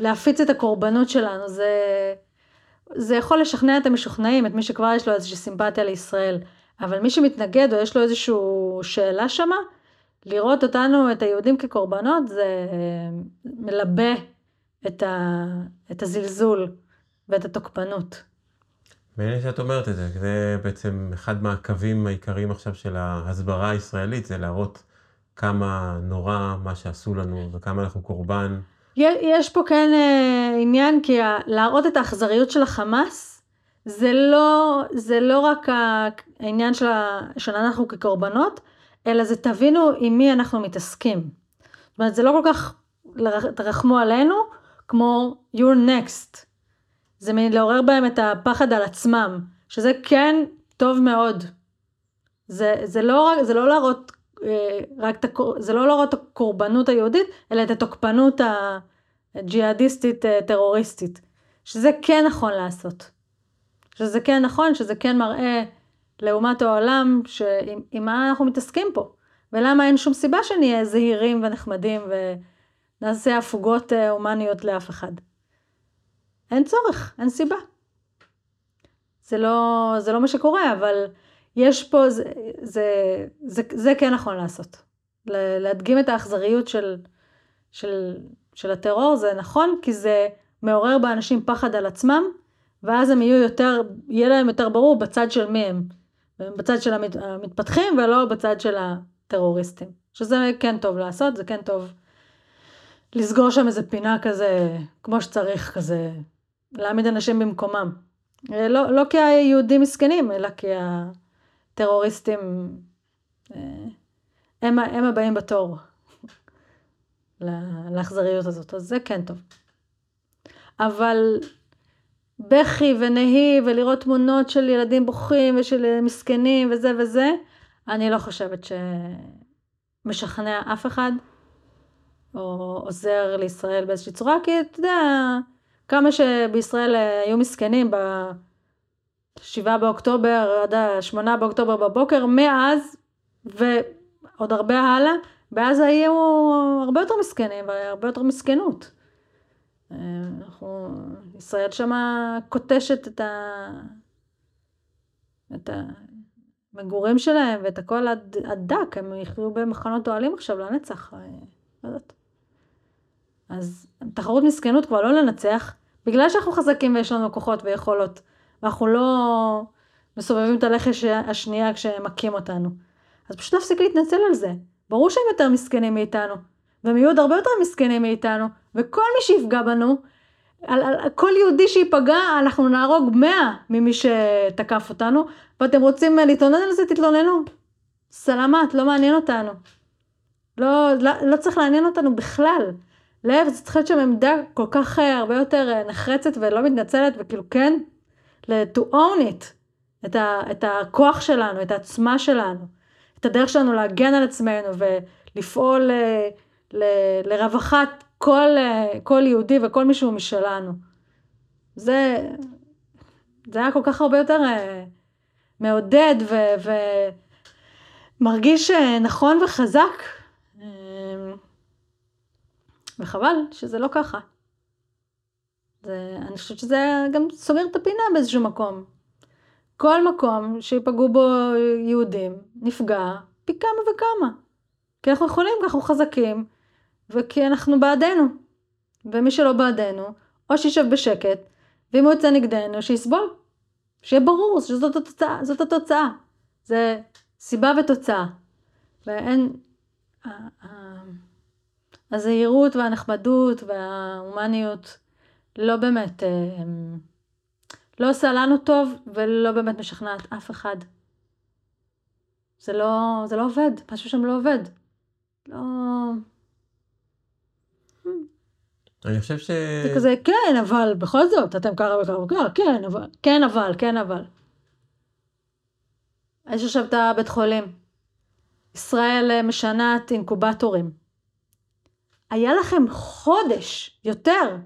להפיץ את הקורבנות שלנו, זה, זה יכול לשכנע את המשוכנעים, את מי שכבר יש לו איזושהי סימפתיה לישראל, אבל מי שמתנגד או יש לו איזושהי שאלה שמה, לראות אותנו, את היהודים כקורבנות, זה מלבה את, ה, את הזלזול ואת התוקפנות. מעניין שאת אומרת את זה, זה בעצם אחד מהקווים העיקריים עכשיו של ההסברה הישראלית, זה להראות כמה נורא מה שעשו לנו וכמה אנחנו קורבן. יש פה כן אה, עניין, כי להראות את האכזריות של החמאס, זה לא, זה לא רק העניין של, של אנחנו כקורבנות, אלא זה תבינו עם מי אנחנו מתעסקים. זאת אומרת, זה לא כל כך תרחמו עלינו, כמו you're next. זה לעורר בהם את הפחד על עצמם, שזה כן טוב מאוד. זה, זה, לא, זה לא להראות רק את, זה לא להראות את הקורבנות היהודית, אלא את התוקפנות הג'יהאדיסטית אה, טרוריסטית. שזה כן נכון לעשות. שזה כן נכון, שזה כן מראה לאומת העולם שעם מה אנחנו מתעסקים פה. ולמה אין שום סיבה שנהיה זהירים ונחמדים ונעשה הפוגות אה, הומניות לאף אחד. אין צורך, אין סיבה. זה לא, זה לא מה שקורה, אבל יש פה, זה, זה, זה, זה כן נכון לעשות. להדגים את האכזריות של, של, של הטרור זה נכון, כי זה מעורר באנשים פחד על עצמם, ואז הם יהיו יותר, יהיה להם יותר ברור בצד של מי הם. בצד של המתפתחים ולא בצד של הטרוריסטים. שזה כן טוב לעשות, זה כן טוב לסגור שם איזה פינה כזה, כמו שצריך כזה, להעמיד אנשים במקומם. לא, לא כי היהודים מסכנים, אלא כי ה... טרוריסטים אה, הם, הם הבאים בתור. לאכזריות הזאת, אז זה כן טוב. אבל בכי ונהי ולראות תמונות של ילדים בוכים ושל מסכנים וזה וזה, אני לא חושבת שמשכנע אף אחד, או עוזר לישראל באיזושהי צורה, כי אתה יודע, כמה שבישראל היו מסכנים ב-7 באוקטובר עד ה-8 באוקטובר בבוקר, מאז ועוד הרבה הלאה, ואז היו הרבה יותר מסכנים והרבה יותר מסכנות. אנחנו, ישראל שמה קוטשת את, ה, את המגורים שלהם ואת הכל עד, עד דק, הם יחיו במחנות אוהלים עכשיו לנצח, לא יודעת. אז תחרות מסכנות כבר לא לנצח, בגלל שאנחנו חזקים ויש לנו כוחות ויכולות, ואנחנו לא מסובבים את הלחש השנייה כשמכים אותנו. אז פשוט להפסיק להתנצל על זה. ברור שהם יותר מסכנים מאיתנו, והם יהיו עוד הרבה יותר מסכנים מאיתנו, וכל מי שיפגע בנו, על, על, על כל יהודי שייפגע, אנחנו נהרוג מאה ממי שתקף אותנו, ואתם רוצים להתלונן על זה, תתלוננו. סלמת, לא מעניין אותנו. לא, לא, לא צריך לעניין אותנו בכלל. להפך, זה צריך להיות שם עמדה כל כך אה, הרבה יותר אה, נחרצת ולא מתנצלת, וכאילו כן, to own it, את, ה, את הכוח שלנו, את העצמה שלנו, את הדרך שלנו להגן על עצמנו ולפעול ל, ל, לרווחת כל, אה, כל יהודי וכל מישהו משלנו. זה, זה היה כל כך הרבה יותר מעודד ו, ומרגיש נכון וחזק. וחבל שזה לא ככה. זה, אני חושבת שזה גם סוגר את הפינה באיזשהו מקום. כל מקום שיפגעו בו יהודים נפגע פי כמה וכמה. כי אנחנו יכולים, כי אנחנו חזקים, וכי אנחנו בעדנו. ומי שלא בעדנו, או שישב בשקט, ואם הוא יוצא נגדנו, שיסבול. שיהיה ברור שזאת התוצאה, זאת התוצאה. זה סיבה ותוצאה. ואין... הזהירות והנחמדות וההומניות לא באמת, אה, לא עושה לנו טוב ולא באמת משכנעת אף אחד. זה לא, זה לא עובד, משהו שם לא עובד. לא... אני חושב ש... זה כזה, כן, אבל בכל זאת, אתם ככה וככה וככה, כן, אבל, כן, אבל, כן, אבל. יש עכשיו את הבית חולים. ישראל אה, משנת אינקובטורים. היה לכם חודש יותר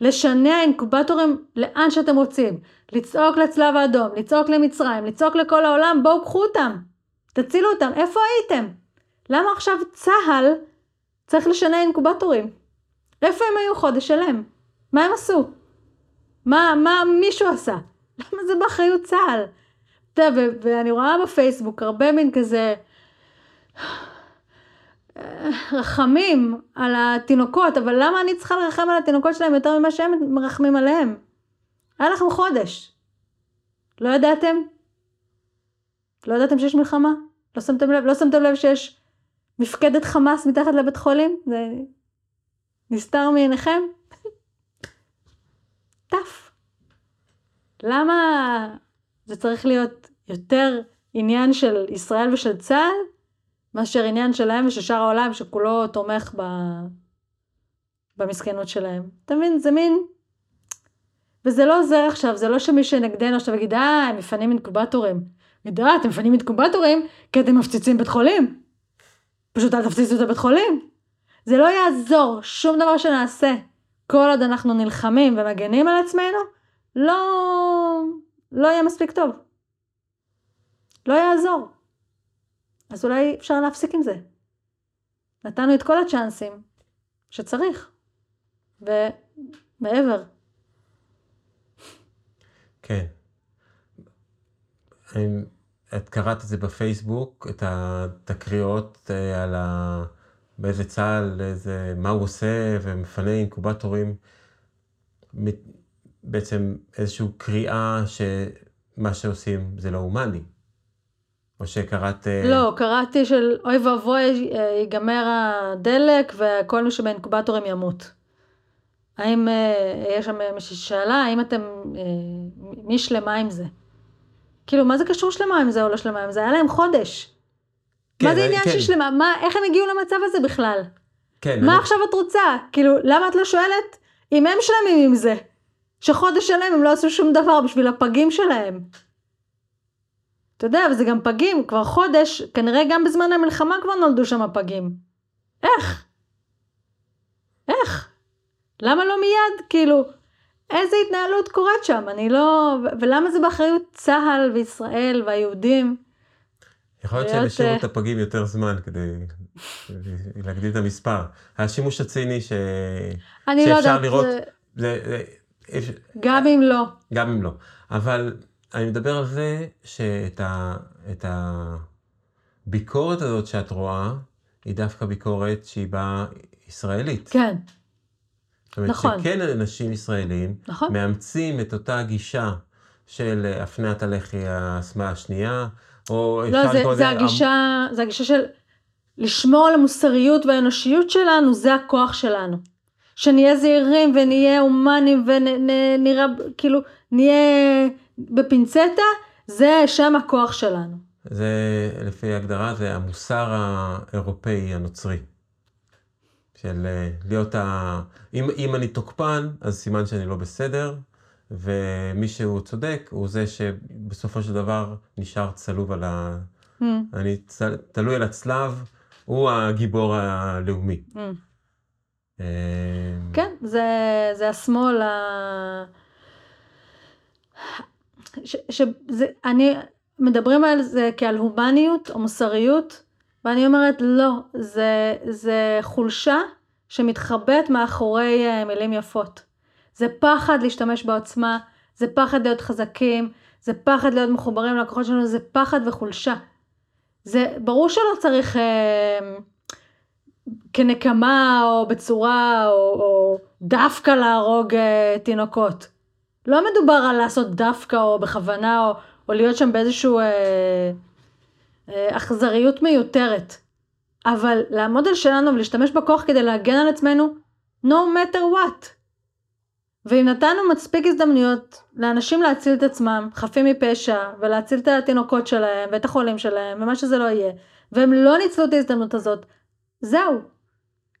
לשנע אינקובטורים לאן שאתם רוצים, לצעוק לצלב האדום, לצעוק למצרים, לצעוק לכל העולם, בואו קחו אותם, תצילו אותם, איפה הייתם? למה עכשיו צה"ל צריך לשנע אינקובטורים? איפה הם היו חודש שלם? מה הם עשו? מה, מה מישהו עשה? למה זה באחריות צה"ל? אתה יודע, ואני רואה בפייסבוק הרבה מין כזה, רחמים על התינוקות, אבל למה אני צריכה לרחם על התינוקות שלהם יותר ממה שהם מרחמים עליהם? היה לכם חודש. לא ידעתם? לא ידעתם שיש מלחמה? לא שמתם לב, לא שמתם לב שיש מפקדת חמאס מתחת לבית חולים? זה נסתר מעיניכם? טף. למה זה צריך להיות יותר עניין של ישראל ושל צה"ל מאשר עניין שלהם ושל שאר העולם שכולו תומך ב... במסכנות שלהם. אתה מבין? זה מין... וזה לא עוזר עכשיו, זה לא שמי שנגדנו עכשיו יגיד, אה, הם מפנים אינקובטורים. יגיד, אה, אתם מפנים אינקובטורים כי אתם מפציצים בית חולים. פשוט אל תפציצו את הבית חולים. זה לא יעזור, שום דבר שנעשה. כל עוד אנחנו נלחמים ומגנים על עצמנו, לא, לא יהיה מספיק טוב. לא יעזור. אז אולי אפשר להפסיק עם זה. נתנו את כל הצ'אנסים שצריך, ומעבר. כן. את קראת את זה בפייסבוק, את התקריות אה, על ה... באיזה צה"ל, איזה, מה הוא עושה, ומפנה אינקובטורים. בעצם איזושהי קריאה שמה שעושים זה לא הומני. או שקראת... אה, לא, קראתי של אוי ואבוי, אה, ייגמר הדלק וכל מי שבאינקובטורים ימות. האם, אה, יש שם מישהי ששאלה, האם אתם, מי שלמה עם זה? כאילו, מה זה קשור שלמה עם זה או לא שלמה עם זה? היה להם חודש. כן, מה זה עניין כן. של שלמה? מה, איך הם הגיעו למצב הזה בכלל? כן, מה אני- עכשיו את רוצה? כאילו, למה את לא שואלת אם הם שלמים עם זה? שחודש שלם הם לא עשו שום דבר בשביל הפגים שלהם. אתה יודע, וזה גם פגים, כבר חודש, כנראה גם בזמן המלחמה כבר נולדו שם פגים. איך? איך? למה לא מיד? כאילו, איזה התנהלות קורית שם? אני לא... ולמה זה באחריות צה"ל וישראל והיהודים? יכול להיות שהם השאירו אה, את הפגים יותר זמן כדי להגדיל את המספר. השימוש הציני ש... אני לא יודעת, לראות, זה- זה, זה, יש- גם אם לא. גם אם לא. אבל אני מדבר על זה שאת הביקורת הזאת שאת רואה, היא דווקא ביקורת שהיא באה ישראלית. כן, זאת אומרת נכון. שכן אנשים ישראלים נכון. מאמצים את אותה גישה של אה, הפניית הלחי השמאלה השנייה, או לא, זה, לקרוא זה לזה הגישה, זה הגישה של לשמור על המוסריות והאנושיות שלנו, זה הכוח שלנו. שנהיה זהירים ונהיה הומניים ונראה, כאילו, נהיה בפינצטה, זה שם הכוח שלנו. זה, לפי ההגדרה, זה המוסר האירופאי הנוצרי. של אה, להיות ה... אם, אם אני תוקפן, אז סימן שאני לא בסדר, ומי שהוא צודק, הוא זה שבסופו של דבר נשאר צלוב על ה... Mm, אני צל... תלוי על הצלב, הוא הגיבור הלאומי. mm. אה, כן, זה, זה השמאל ה... ש, שזה, אני, מדברים על זה כעל הומניות או מוסריות, ואני אומרת לא, זה, זה חולשה שמתחבאת מאחורי אה, מילים יפות. זה פחד להשתמש בעוצמה, זה פחד להיות חזקים, זה פחד להיות מחוברים ללקוחות שלנו, זה פחד וחולשה. זה ברור שלא צריך אה, כנקמה או בצורה או, או דווקא להרוג אה, תינוקות. לא מדובר על לעשות דווקא או בכוונה או, או להיות שם באיזושהי אה, אה, אכזריות מיותרת. אבל לעמוד על שלנו ולהשתמש בכוח כדי להגן על עצמנו, no matter what. ואם נתנו מספיק הזדמנויות לאנשים להציל את עצמם, חפים מפשע, ולהציל את התינוקות שלהם, ואת החולים שלהם, ומה שזה לא יהיה, והם לא ניצלו את ההזדמנות הזאת, זהו.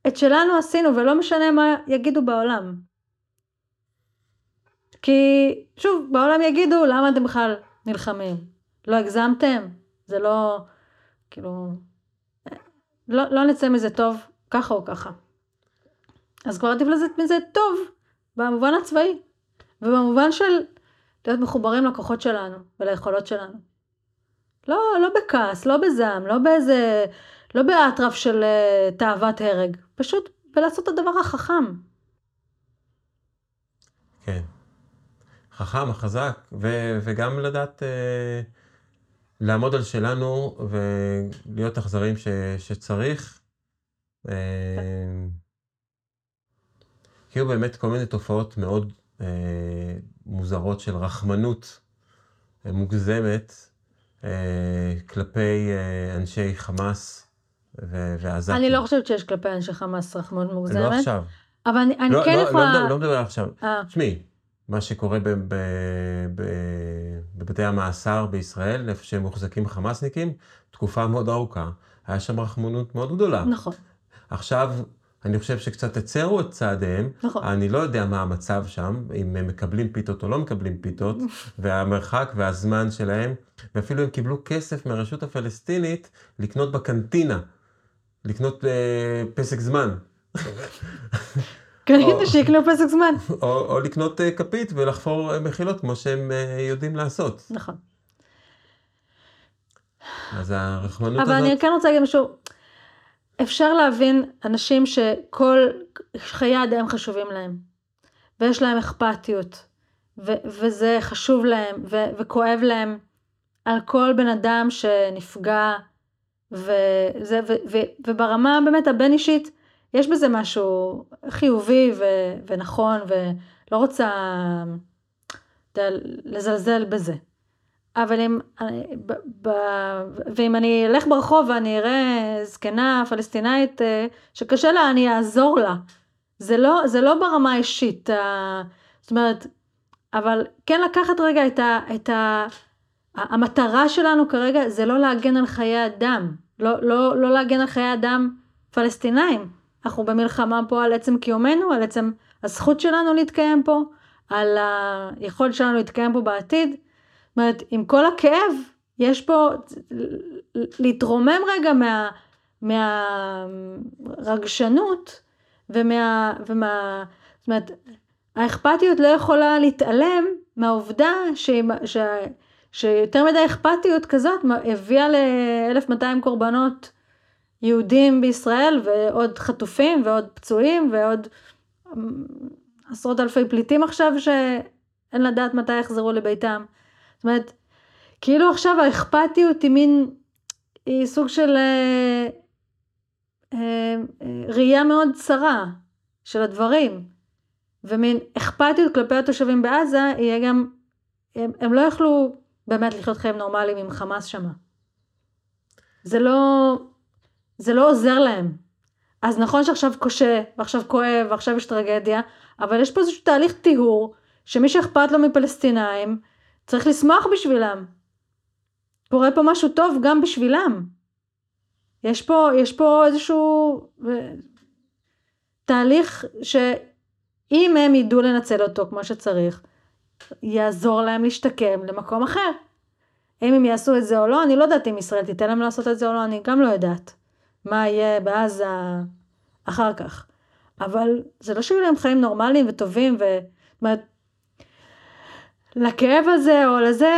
את שלנו עשינו, ולא משנה מה יגידו בעולם. כי, שוב, בעולם יגידו, למה אתם בכלל נלחמים? לא הגזמתם? זה לא, כאילו, לא, לא נצא מזה טוב, ככה או ככה. אז כבר עדיף לצאת מזה טוב, במובן הצבאי, ובמובן של להיות מחוברים לכוחות שלנו וליכולות שלנו. לא, לא בכעס, לא בזעם, לא באיזה, לא באטרף של uh, תאוות הרג, פשוט בלעשות את הדבר החכם. כן. חכם, החזק, ו- וגם לדעת אה, לעמוד על שלנו ולהיות אכזרים ש- שצריך. אה, היו באמת כל מיני תופעות מאוד אה, מוזרות של רחמנות אה, מוגזמת אה, כלפי אה, אנשי חמאס ו- ועזתים. אני לא חושבת שיש כלפי אנשי חמאס רחמנות לא מוגזמת, עכשיו. אבל אני, אני לא, כן לא, יכולה... לא, מדבר- לא מדבר עכשיו. אה, תשמעי, מה שקורה ב- ב- ב- בבתי המאסר בישראל, איפה שהם מוחזקים חמאסניקים, תקופה מאוד ארוכה, היה שם רחמנות מאוד גדולה. נכון, עכשיו, אני חושב שקצת הצרו את צעדיהם, נכון. אני לא יודע מה המצב שם, אם הם מקבלים פיתות או לא מקבלים פיתות, והמרחק והזמן שלהם, ואפילו הם קיבלו כסף מהרשות הפלסטינית לקנות בקנטינה, לקנות אה, פסק זמן. או- שיקנו פסק זמן. או, או לקנות אה, כפית ולחפור אה, מחילות כמו שהם אה, יודעים לעשות. נכון. אז הרחמנות אבל הזאת, אני כן רוצה להגיד משהו. אפשר להבין אנשים שכל חיי אדם חשובים להם, ויש להם אכפתיות, ו- וזה חשוב להם, ו- וכואב להם על כל בן אדם שנפגע, וזה, ו- ו- וברמה באמת הבין אישית, יש בזה משהו חיובי ו- ונכון, ולא רוצה יודע, לזלזל בזה. אבל אם, ב, ב, ואם אני אלך ברחוב ואני אראה זקנה פלסטינאית אה, שקשה לה, אני אעזור לה. זה לא, זה לא ברמה האישית. זאת אומרת, אבל כן לקחת רגע את ה... את ה המטרה שלנו כרגע זה לא להגן על חיי אדם. לא, לא, לא להגן על חיי אדם פלסטינאים. אנחנו במלחמה פה על עצם קיומנו, על עצם הזכות שלנו להתקיים פה, על היכולת שלנו להתקיים פה בעתיד. זאת אומרת, עם כל הכאב, יש פה, להתרומם רגע מה, מהרגשנות ומה, ומה, זאת אומרת, האכפתיות לא יכולה להתעלם מהעובדה ש, ש, שיותר מדי אכפתיות כזאת הביאה ל-1200 קורבנות יהודים בישראל ועוד חטופים ועוד פצועים ועוד עשרות אלפי פליטים עכשיו שאין לדעת מתי יחזרו לביתם. זאת אומרת, כאילו עכשיו האכפתיות היא מין, היא סוג של אה, אה, אה, ראייה מאוד צרה של הדברים, ומין אכפתיות כלפי התושבים בעזה, יהיה גם, הם, הם לא יכלו באמת לחיות חיים נורמליים עם חמאס שמה. זה לא, זה לא עוזר להם. אז נכון שעכשיו קשה, ועכשיו כואב, ועכשיו יש טרגדיה, אבל יש פה איזשהו תהליך טיהור, שמי שאכפת לו מפלסטינאים, צריך לשמוח בשבילם. קורה פה משהו טוב גם בשבילם. יש פה, יש פה איזשהו אה, תהליך שאם הם ידעו לנצל אותו כמו שצריך, יעזור להם להשתקם למקום אחר. אם הם יעשו את זה או לא, אני לא יודעת אם ישראל תיתן להם לעשות את זה או לא, אני גם לא יודעת. מה יהיה בעזה אחר כך. אבל זה לא שיהיו להם חיים נורמליים וטובים, ו... זאת אומרת, לכאב הזה או לזה,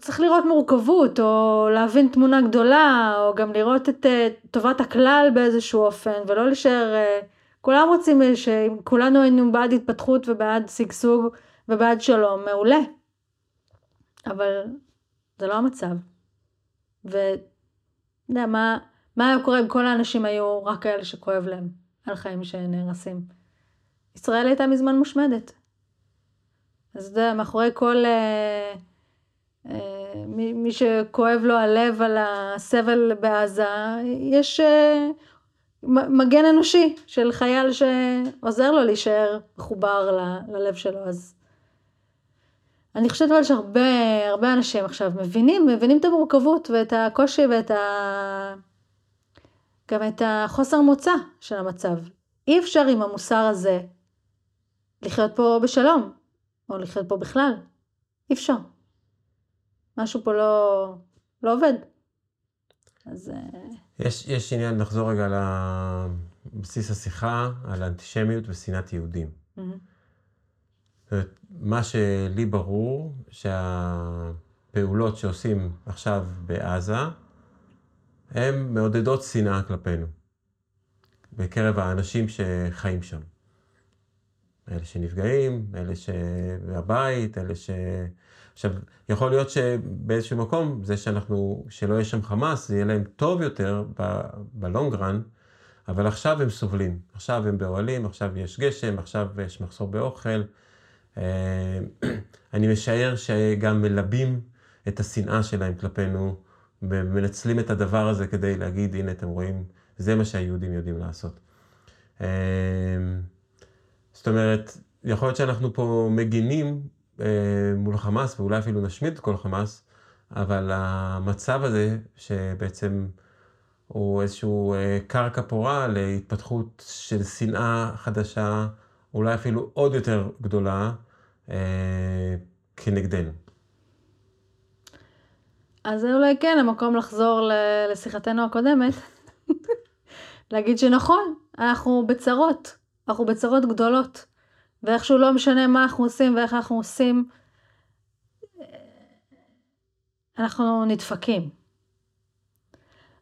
צריך לראות מורכבות, או להבין תמונה גדולה, או גם לראות את uh, טובת הכלל באיזשהו אופן, ולא להישאר, uh, כולם רוצים שכולנו היינו בעד התפתחות ובעד שגשוג ובעד שלום, מעולה. אבל זה לא המצב. ואתה יודע, מה, מה היה קורה אם כל האנשים היו רק כאלה שכואב להם על חיים שנהרסים? ישראל הייתה מזמן מושמדת. אז אתה יודע, מאחורי כל... אה, אה, מי, מי שכואב לו הלב על הסבל בעזה, יש אה, מגן אנושי של חייל שעוזר לו להישאר מחובר ל, ללב שלו. אז אני חושבת אבל שהרבה הרבה אנשים עכשיו מבינים, מבינים את המורכבות ואת הקושי ואת ה... גם את החוסר מוצא של המצב. אי אפשר עם המוסר הזה לחיות פה בשלום, או לחיות פה בכלל. אי אפשר. משהו פה לא, לא עובד. אז... אה, יש, יש עניין לחזור רגע לבסיס השיחה, על אנטישמיות ושנאת יהודים. Mm-hmm. מה שלי ברור, שהפעולות שעושים עכשיו בעזה, הן מעודדות שנאה כלפינו, בקרב האנשים שחיים שם. אלה שנפגעים, אלה שבבית, אלה ש... עכשיו, יכול להיות שבאיזשהו מקום, זה שאנחנו, שלא יהיה שם חמאס, זה יהיה להם טוב יותר בלונגרן, אבל עכשיו הם סובלים. עכשיו הם באוהלים, עכשיו יש גשם, עכשיו יש מחסור באוכל. אה, אני משער שגם מלבים את השנאה שלהם כלפינו ומנצלים את הדבר הזה כדי להגיד, הנה, אתם רואים, זה מה שהיהודים יודעים לעשות. אמ, זאת אומרת, יכול להיות שאנחנו פה מגינים אה, מול חמאס, ואולי אפילו נשמיד את כל חמאס, אבל המצב הזה, שבעצם הוא איזשהו אה, קרקע פורה להתפתחות של שנאה חדשה, אולי אפילו עוד יותר גדולה, אה, כנגדנו. אז זה אולי כן המקום לחזור לשיחתנו הקודמת, להגיד שנכון, אנחנו בצרות, אנחנו בצרות גדולות, ואיכשהו לא משנה מה אנחנו עושים ואיך אנחנו עושים, אנחנו נדפקים.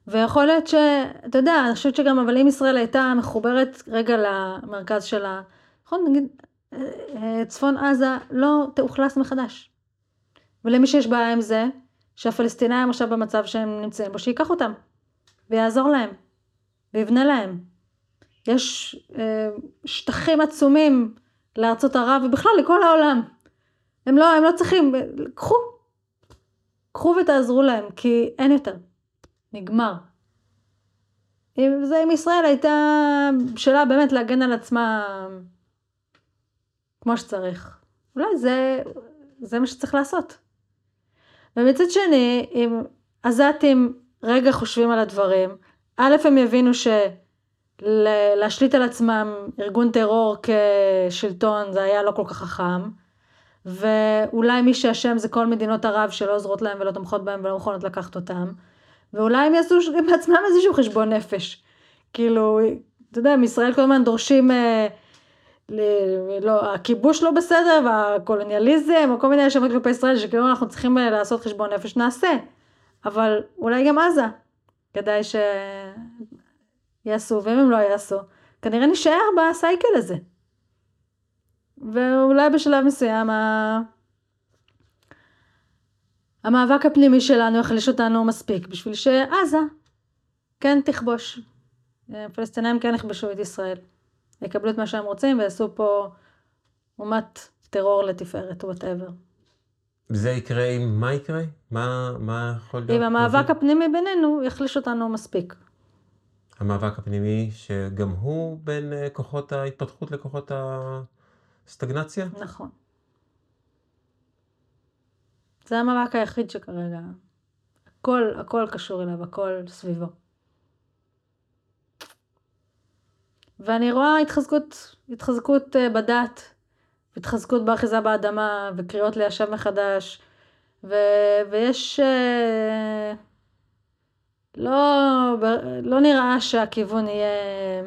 ויכול להיות ש... אתה יודע, אני חושבת שגם, אבל אם ישראל הייתה מחוברת רגע למרכז שלה, נכון, נגיד, צפון עזה לא תאוכלס מחדש. ולמי שיש בעיה עם זה, שהפלסטינאים עכשיו במצב שהם נמצאים בו, שייקח אותם ויעזור להם ויבנה להם. יש אה, שטחים עצומים לארצות ערב ובכלל לכל העולם. הם לא, הם לא צריכים, קחו, קחו ותעזרו להם, כי אין יותר. נגמר. אם, זה, אם ישראל הייתה שאלה באמת להגן על עצמה כמו שצריך. אולי זה, זה מה שצריך לעשות. ומצד שני, אם עזתים רגע חושבים על הדברים, א', הם יבינו להשליט על עצמם ארגון טרור כשלטון, זה היה לא כל כך חכם. ואולי מי שאשם זה כל מדינות ערב שלא עוזרות להם ולא תומכות בהם ולא מוכנות לקחת אותם. ואולי הם יעשו בעצמם איזשהו חשבון נפש. כאילו, אתה יודע, מישראל כל הזמן דורשים, אה, ל, לא, הכיבוש לא בסדר והקולוניאליזם או כל מיני האשמות כלפי ישראל שכאילו אנחנו צריכים אה, לעשות חשבון נפש, נעשה. אבל אולי גם עזה, כדאי שיעשו, ואם הם לא יעשו, כנראה נשאר בסייקל הזה. ואולי בשלב מסוים ה... המאבק הפנימי שלנו יחליש אותנו מספיק בשביל שעזה כן תכבוש. הפלסטינאים כן יכבשו את ישראל. יקבלו את מה שהם רוצים ויעשו פה אומת טרור לתפארת, whatever. זה יקרה אם, מה יקרה? מה, מה יכול להיות? אם המאבק הפנימי בינינו יחליש אותנו מספיק. המאבק הפנימי שגם הוא בין אה, כוחות ההתפתחות לכוחות הסטגנציה? נכון. זה המאבק היחיד שכרגע, הכל, הכל קשור אליו, הכל סביבו. ואני רואה התחזקות, התחזקות אה, בדת, התחזקות באחיזה באדמה, וקריאות ליישב מחדש, ו, ויש... אה, לא, לא נראה שהכיוון יהיה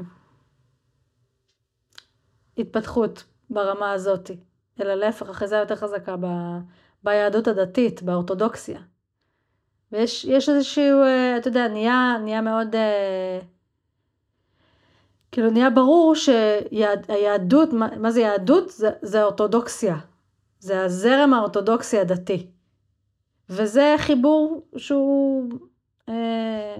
התפתחות ברמה הזאת, אלא להפך, אחיזה יותר חזקה ב, ביהדות הדתית, באורתודוקסיה. ויש איזשהו, אה, אתה יודע, נהיה, נהיה מאוד... כאילו נהיה ברור שהיהדות, מה, מה זה יהדות? זה, זה אורתודוקסיה. זה הזרם האורתודוקסי הדתי. וזה חיבור שהוא... אה,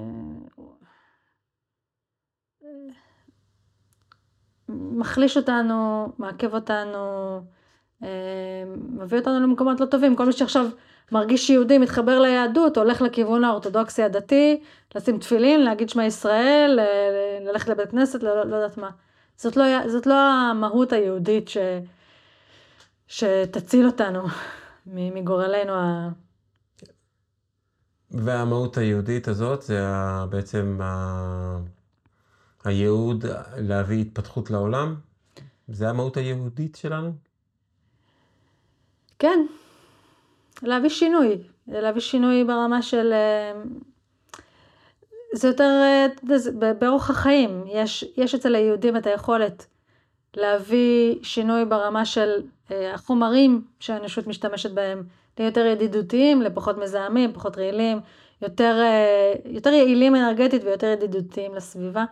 מחליש אותנו, מעכב אותנו, אה, מביא אותנו למקומות לא טובים. כל מי שעכשיו מרגיש יהודי, מתחבר ליהדות, הולך לכיוון האורתודוקסי הדתי, לשים תפילין, להגיד שמע ישראל, ללכת לבית כנסת, לא, לא יודעת מה. זאת לא, זאת לא המהות היהודית ש, שתציל אותנו מגורלנו ה... והמהות היהודית הזאת זה בעצם ה... הייעוד להביא התפתחות לעולם? זה המהות היהודית שלנו? כן, להביא שינוי, להביא שינוי ברמה של... אה, זה יותר אה, באורח החיים, יש, יש אצל היהודים את היכולת להביא שינוי ברמה של אה, החומרים שהאנושות משתמשת בהם, ליותר ידידותיים, לפחות מזהמים, פחות רעילים, יותר, יותר יעילים אנרגטית ויותר ידידותיים לסביבה.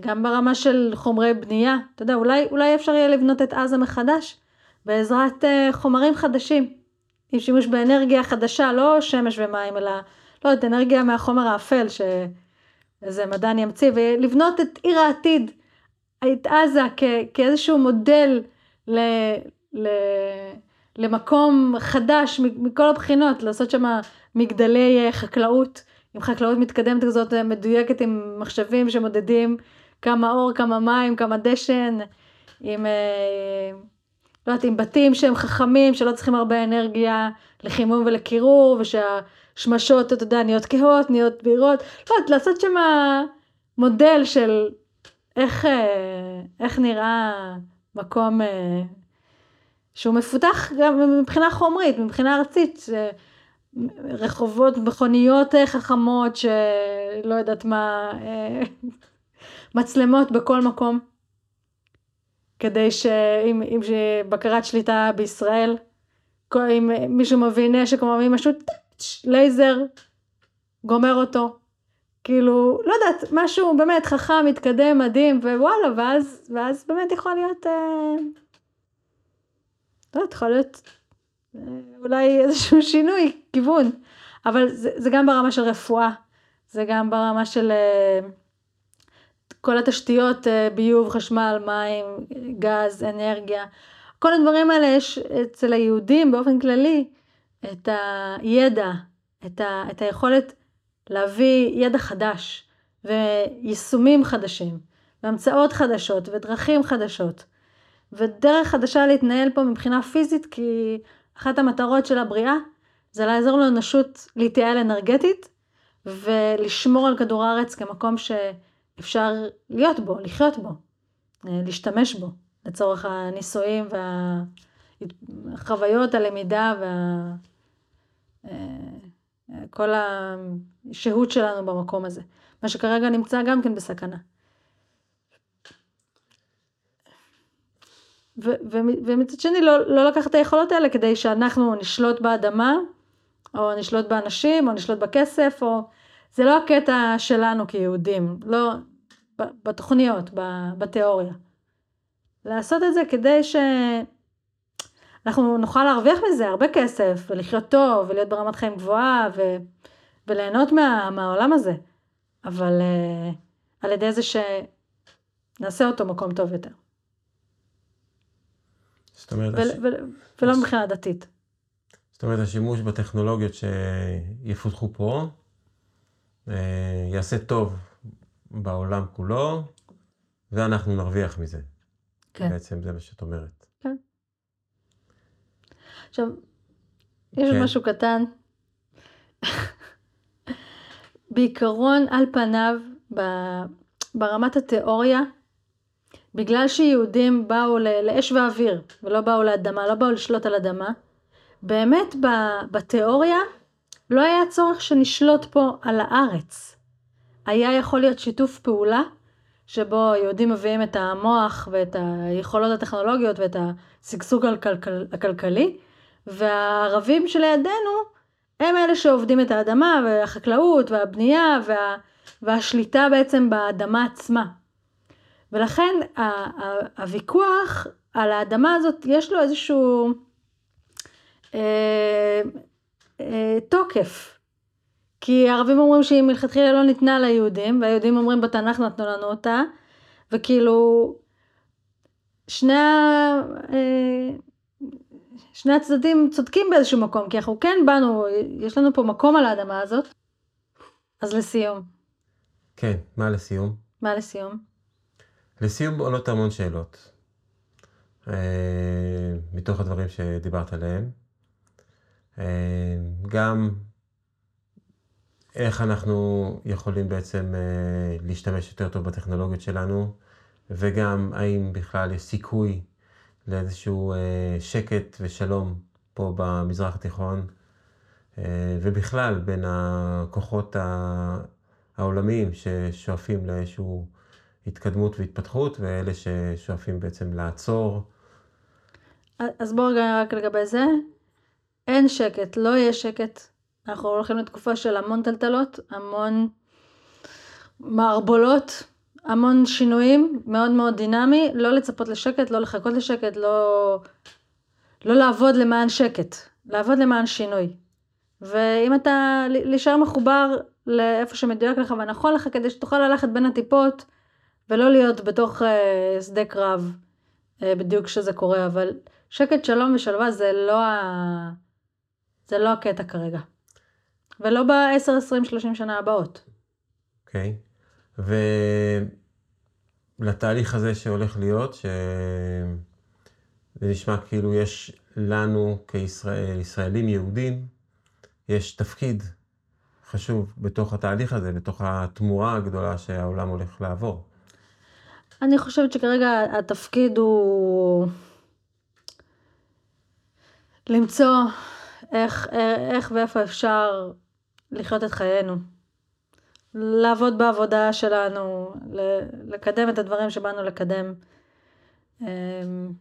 גם ברמה של חומרי בנייה, אתה יודע, אולי, אולי אפשר יהיה לבנות את עזה מחדש בעזרת חומרים חדשים. עם שימוש באנרגיה חדשה, לא שמש ומים, אלא, לא יודעת, אנרגיה מהחומר האפל שאיזה מדען ימציא, ולבנות את עיר העתיד, את עזה כ, כאיזשהו מודל ל, ל, למקום חדש מכל הבחינות, לעשות שם מגדלי חקלאות, עם חקלאות מתקדמת כזאת מדויקת עם מחשבים שמודדים כמה אור, כמה מים, כמה דשן, עם... אה, לא יודעת, עם בתים שהם חכמים, שלא צריכים הרבה אנרגיה לחימום ולקירור, ושהשמשות, אתה יודע, נהיות כהות, נהיות בהירות, לא יודעת, לעשות שם מודל של איך, אה, איך נראה מקום אה, שהוא מפותח גם מבחינה חומרית, מבחינה ארצית, רחובות, מכוניות אה, חכמות, שלא יודעת מה, מצלמות בכל מקום. כדי שאם אם בקרת שליטה בישראל, אם מישהו מביא נשק או מביא משהו, לייזר, גומר אותו. כאילו, לא יודעת, משהו באמת חכם, מתקדם, מדהים, ווואלה, ואז, ואז באמת יכול להיות, אה, לא יודעת, יכול להיות אה, אולי איזשהו שינוי, כיוון. אבל זה, זה גם ברמה של רפואה, זה גם ברמה של... אה, כל התשתיות, אה, ביוב, חשמל, מים, גז, אנרגיה, כל הדברים האלה יש אצל היהודים באופן כללי את הידע, את, ה, את היכולת להביא ידע חדש ויישומים חדשים והמצאות חדשות ודרכים חדשות. ודרך חדשה להתנהל פה מבחינה פיזית כי אחת המטרות של הבריאה זה לעזור לאנושות להתייעל אנרגטית ולשמור על כדור הארץ כמקום ש... אפשר להיות בו, לחיות בו, אה, להשתמש בו לצורך הניסויים והחוויות הלמידה וכל אה, השהות שלנו במקום הזה, מה שכרגע נמצא גם כן בסכנה. ומצד שני לא, לא לקחת את היכולות האלה כדי שאנחנו נשלוט באדמה, או נשלוט באנשים, או נשלוט בכסף, או... זה לא הקטע שלנו כיהודים, לא... בתוכניות, בתיאוריה. לעשות את זה כדי שאנחנו נוכל להרוויח מזה הרבה כסף, ולחיות טוב, ולהיות ברמת חיים גבוהה, ו... וליהנות מה... מהעולם הזה. אבל uh, על ידי זה שנעשה אותו מקום טוב יותר. זאת אומרת... ו- ו- ולא מבחינה דתית. זאת אומרת, השימוש בטכנולוגיות שיפותחו פה, יעשה טוב בעולם כולו, ואנחנו נרוויח מזה. כן. בעצם זה מה שאת אומרת. כן. עכשיו, יש כן. משהו קטן. בעיקרון, על פניו, ברמת התיאוריה, בגלל שיהודים באו לאש ואוויר, ולא באו לאדמה, לא באו לשלוט על אדמה, באמת בתיאוריה לא היה צורך שנשלוט פה על הארץ. היה יכול להיות שיתוף פעולה, שבו יהודים מביאים את המוח ואת היכולות הטכנולוגיות ואת השגשוג הכלכל, הכלכלי, והערבים שלידינו הם אלה שעובדים את האדמה והחקלאות והבנייה וה, והשליטה בעצם באדמה עצמה. ולכן הוויכוח על האדמה הזאת יש לו איזשהו אה, תוקף. כי הערבים אומרים שהיא מלכתחילה לא ניתנה ליהודים, והיהודים אומרים בתנ"ך נתנו לנו אותה, וכאילו שני, אה, שני הצדדים צודקים באיזשהו מקום, כי אנחנו כן באנו, יש לנו פה מקום על האדמה הזאת. אז לסיום. כן, מה לסיום? מה לסיום? לסיום עולות המון שאלות, אה, מתוך הדברים שדיברת עליהם. אה, גם איך אנחנו יכולים בעצם אה, להשתמש יותר טוב בטכנולוגיות שלנו, וגם האם בכלל יש סיכוי לאיזשהו שקט ושלום פה במזרח התיכון, ובכלל בין הכוחות העולמיים ששואפים לאיזשהו התקדמות והתפתחות, ואלה ששואפים בעצם לעצור. אז בואו רגע רק לגבי זה. אין שקט, לא יהיה שקט. אנחנו הולכים לתקופה של המון טלטלות, המון מערבולות, המון שינויים, מאוד מאוד דינמי, לא לצפות לשקט, לא לחכות לשקט, לא, לא לעבוד למען שקט, לעבוד למען שינוי. ואם אתה, להישאר מחובר לאיפה שמדויק לך ונכון לך, כדי שתוכל ללכת בין הטיפות, ולא להיות בתוך uh, שדה קרב uh, בדיוק כשזה קורה, אבל שקט, שלום ושלווה זה לא, ה... זה לא הקטע כרגע. ולא ב-10, 20, 30 שנה הבאות. אוקיי. Okay. ולתהליך הזה שהולך להיות, שזה נשמע כאילו יש לנו כישראלים יהודים, יש תפקיד חשוב בתוך התהליך הזה, בתוך התמורה הגדולה שהעולם הולך לעבור. אני חושבת שכרגע התפקיד הוא למצוא איך, איך ואיפה אפשר לחיות את חיינו. לעבוד בעבודה שלנו, לקדם את הדברים שבאנו לקדם. אמ,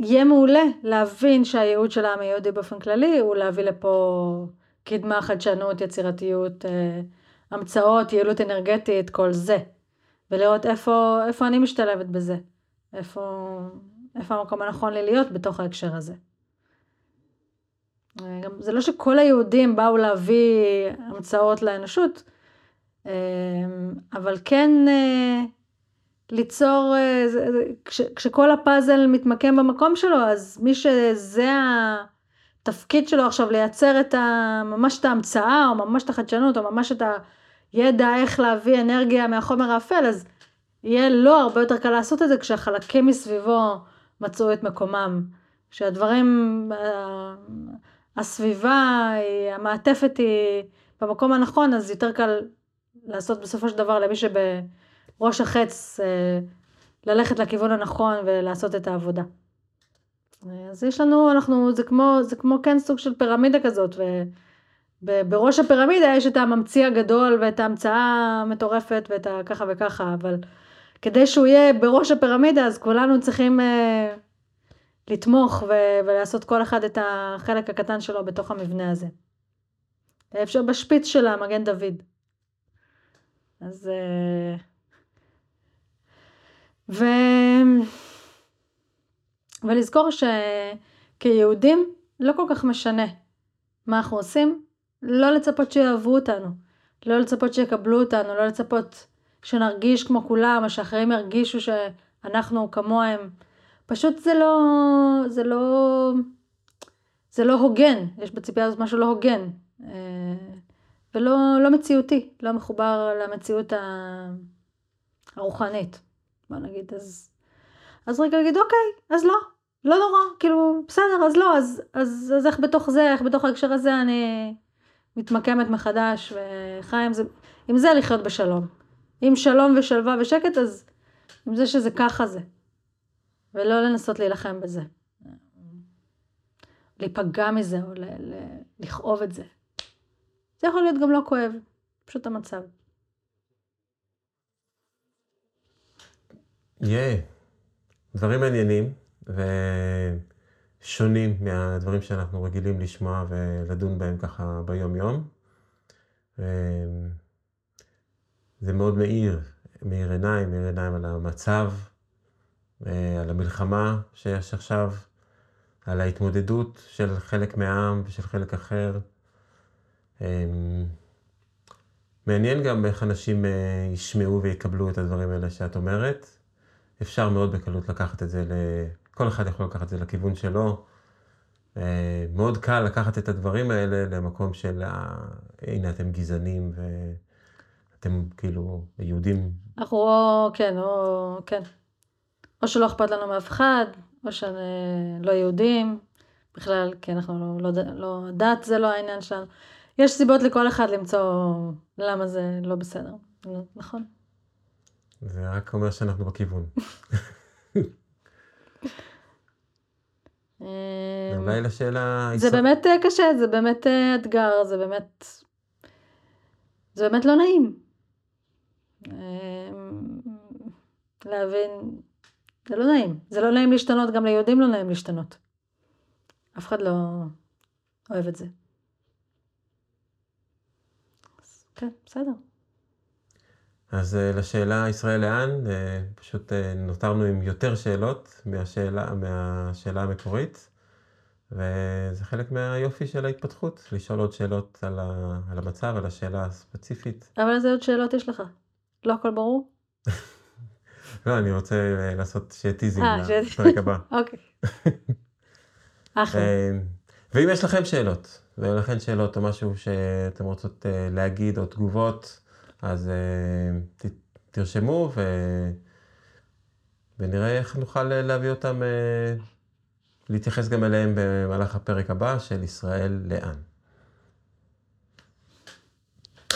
יהיה מעולה להבין שהייעוד של העם היהודי באופן כללי הוא להביא לפה קדמה, חדשנות, יצירתיות, אה, המצאות, יעילות אנרגטית, כל זה. ולראות איפה, איפה אני משתלבת בזה. איפה, איפה המקום הנכון לי להיות בתוך ההקשר הזה. אה, גם, זה לא שכל היהודים באו להביא המצאות לאנושות, אה, אבל כן ליצור, כש, כשכל הפאזל מתמקם במקום שלו, אז מי שזה. התפקיד שלו עכשיו לייצר את ה... ממש את ההמצאה, או ממש את החדשנות, או ממש את הידע איך להביא אנרגיה מהחומר האפל, אז יהיה לו הרבה יותר קל לעשות את זה כשהחלקים מסביבו מצאו את מקומם. כשהדברים, הסביבה, המעטפת היא במקום הנכון, אז יותר קל לעשות בסופו של דבר למי שבראש החץ, אה, ללכת לכיוון הנכון ולעשות את העבודה. אז יש לנו, אנחנו, זה כמו, זה כמו כן סוג של פירמידה כזאת, ובראש הפירמידה יש את הממציא הגדול ואת ההמצאה המטורפת ואת הככה וככה, אבל כדי שהוא יהיה בראש הפירמידה, אז כולנו צריכים אה, לתמוך ו- ולעשות כל אחד את החלק הקטן שלו בתוך המבנה הזה. אפשר בשפיץ של המגן דוד. אז... אה, ו... ולזכור שכיהודים לא כל כך משנה מה אנחנו עושים, לא לצפות שיאהבו אותנו, לא לצפות שיקבלו אותנו, לא לצפות שנרגיש כמו כולם, או שאחרים ירגישו שאנחנו כמוהם. פשוט זה לא, זה לא, זה לא הוגן, יש בציפייה הזאת משהו לא הוגן, אה, ולא לא מציאותי, לא מחובר למציאות הרוחנית, בוא נגיד, אז, אז רגע להגיד אוקיי, אז לא, לא נורא, כאילו בסדר, אז לא, אז, אז, אז איך בתוך זה, איך בתוך ההקשר הזה אני מתמקמת מחדש וחיה עם זה, עם זה לחיות בשלום. עם שלום ושלווה ושקט, אז עם זה שזה ככה זה. ולא לנסות להילחם בזה. להיפגע מזה או ל- ל- לכאוב את זה. זה יכול להיות גם לא כואב, פשוט המצב. יהיה. Yeah. דברים מעניינים ושונים מהדברים שאנחנו רגילים לשמוע ולדון בהם ככה ביום-יום. זה מאוד מאיר, מאיר עיניים, מאיר עיניים על המצב, אה, על המלחמה שיש עכשיו, על ההתמודדות של חלק מהעם ושל חלק אחר. אמ, מעניין גם איך אנשים אה, ישמעו ויקבלו את הדברים האלה שאת אומרת. אפשר מאוד בקלות לקחת את זה, כל אחד יכול לקחת את זה לכיוון שלו. אה, מאוד קל לקחת את הדברים האלה למקום של, הנה אתם גזענים ואתם כאילו יהודים. אנחנו או, כן, או, כן. או שלא אכפת לנו מאף אחד, או שלא יהודים, בכלל, כי אנחנו לא, לא, לא, דת זה לא העניין שלנו. יש סיבות לכל אחד למצוא למה זה לא בסדר, נכון? זה רק אומר שאנחנו בכיוון. אולי לשאלה... זה באמת אה, קשה, זה באמת אה, אתגר, זה באמת... זה באמת לא נעים. אמ, להבין, זה לא נעים. זה לא נעים להשתנות, גם ליהודים לא נעים להשתנות. אף אחד לא אוהב את זה. אז כן, בסדר. אז אה, לשאלה ישראל לאן, אה, פשוט אה, נותרנו עם יותר שאלות מהשאלה, מהשאלה המקורית, וזה חלק מהיופי של ההתפתחות, לשאול עוד שאלות על, ה, על המצב, על השאלה הספציפית. אבל איזה עוד שאלות יש לך? לא הכל ברור? לא, אני רוצה לעשות שיהיה teasing לפרק הבא. אוקיי. אחלה. ואם יש לכם שאלות, ולכן שאלות או משהו שאתם רוצות להגיד או תגובות, אז ת, תרשמו ו... ונראה איך נוכל להביא אותם, להתייחס גם אליהם במהלך הפרק הבא של ישראל לאן.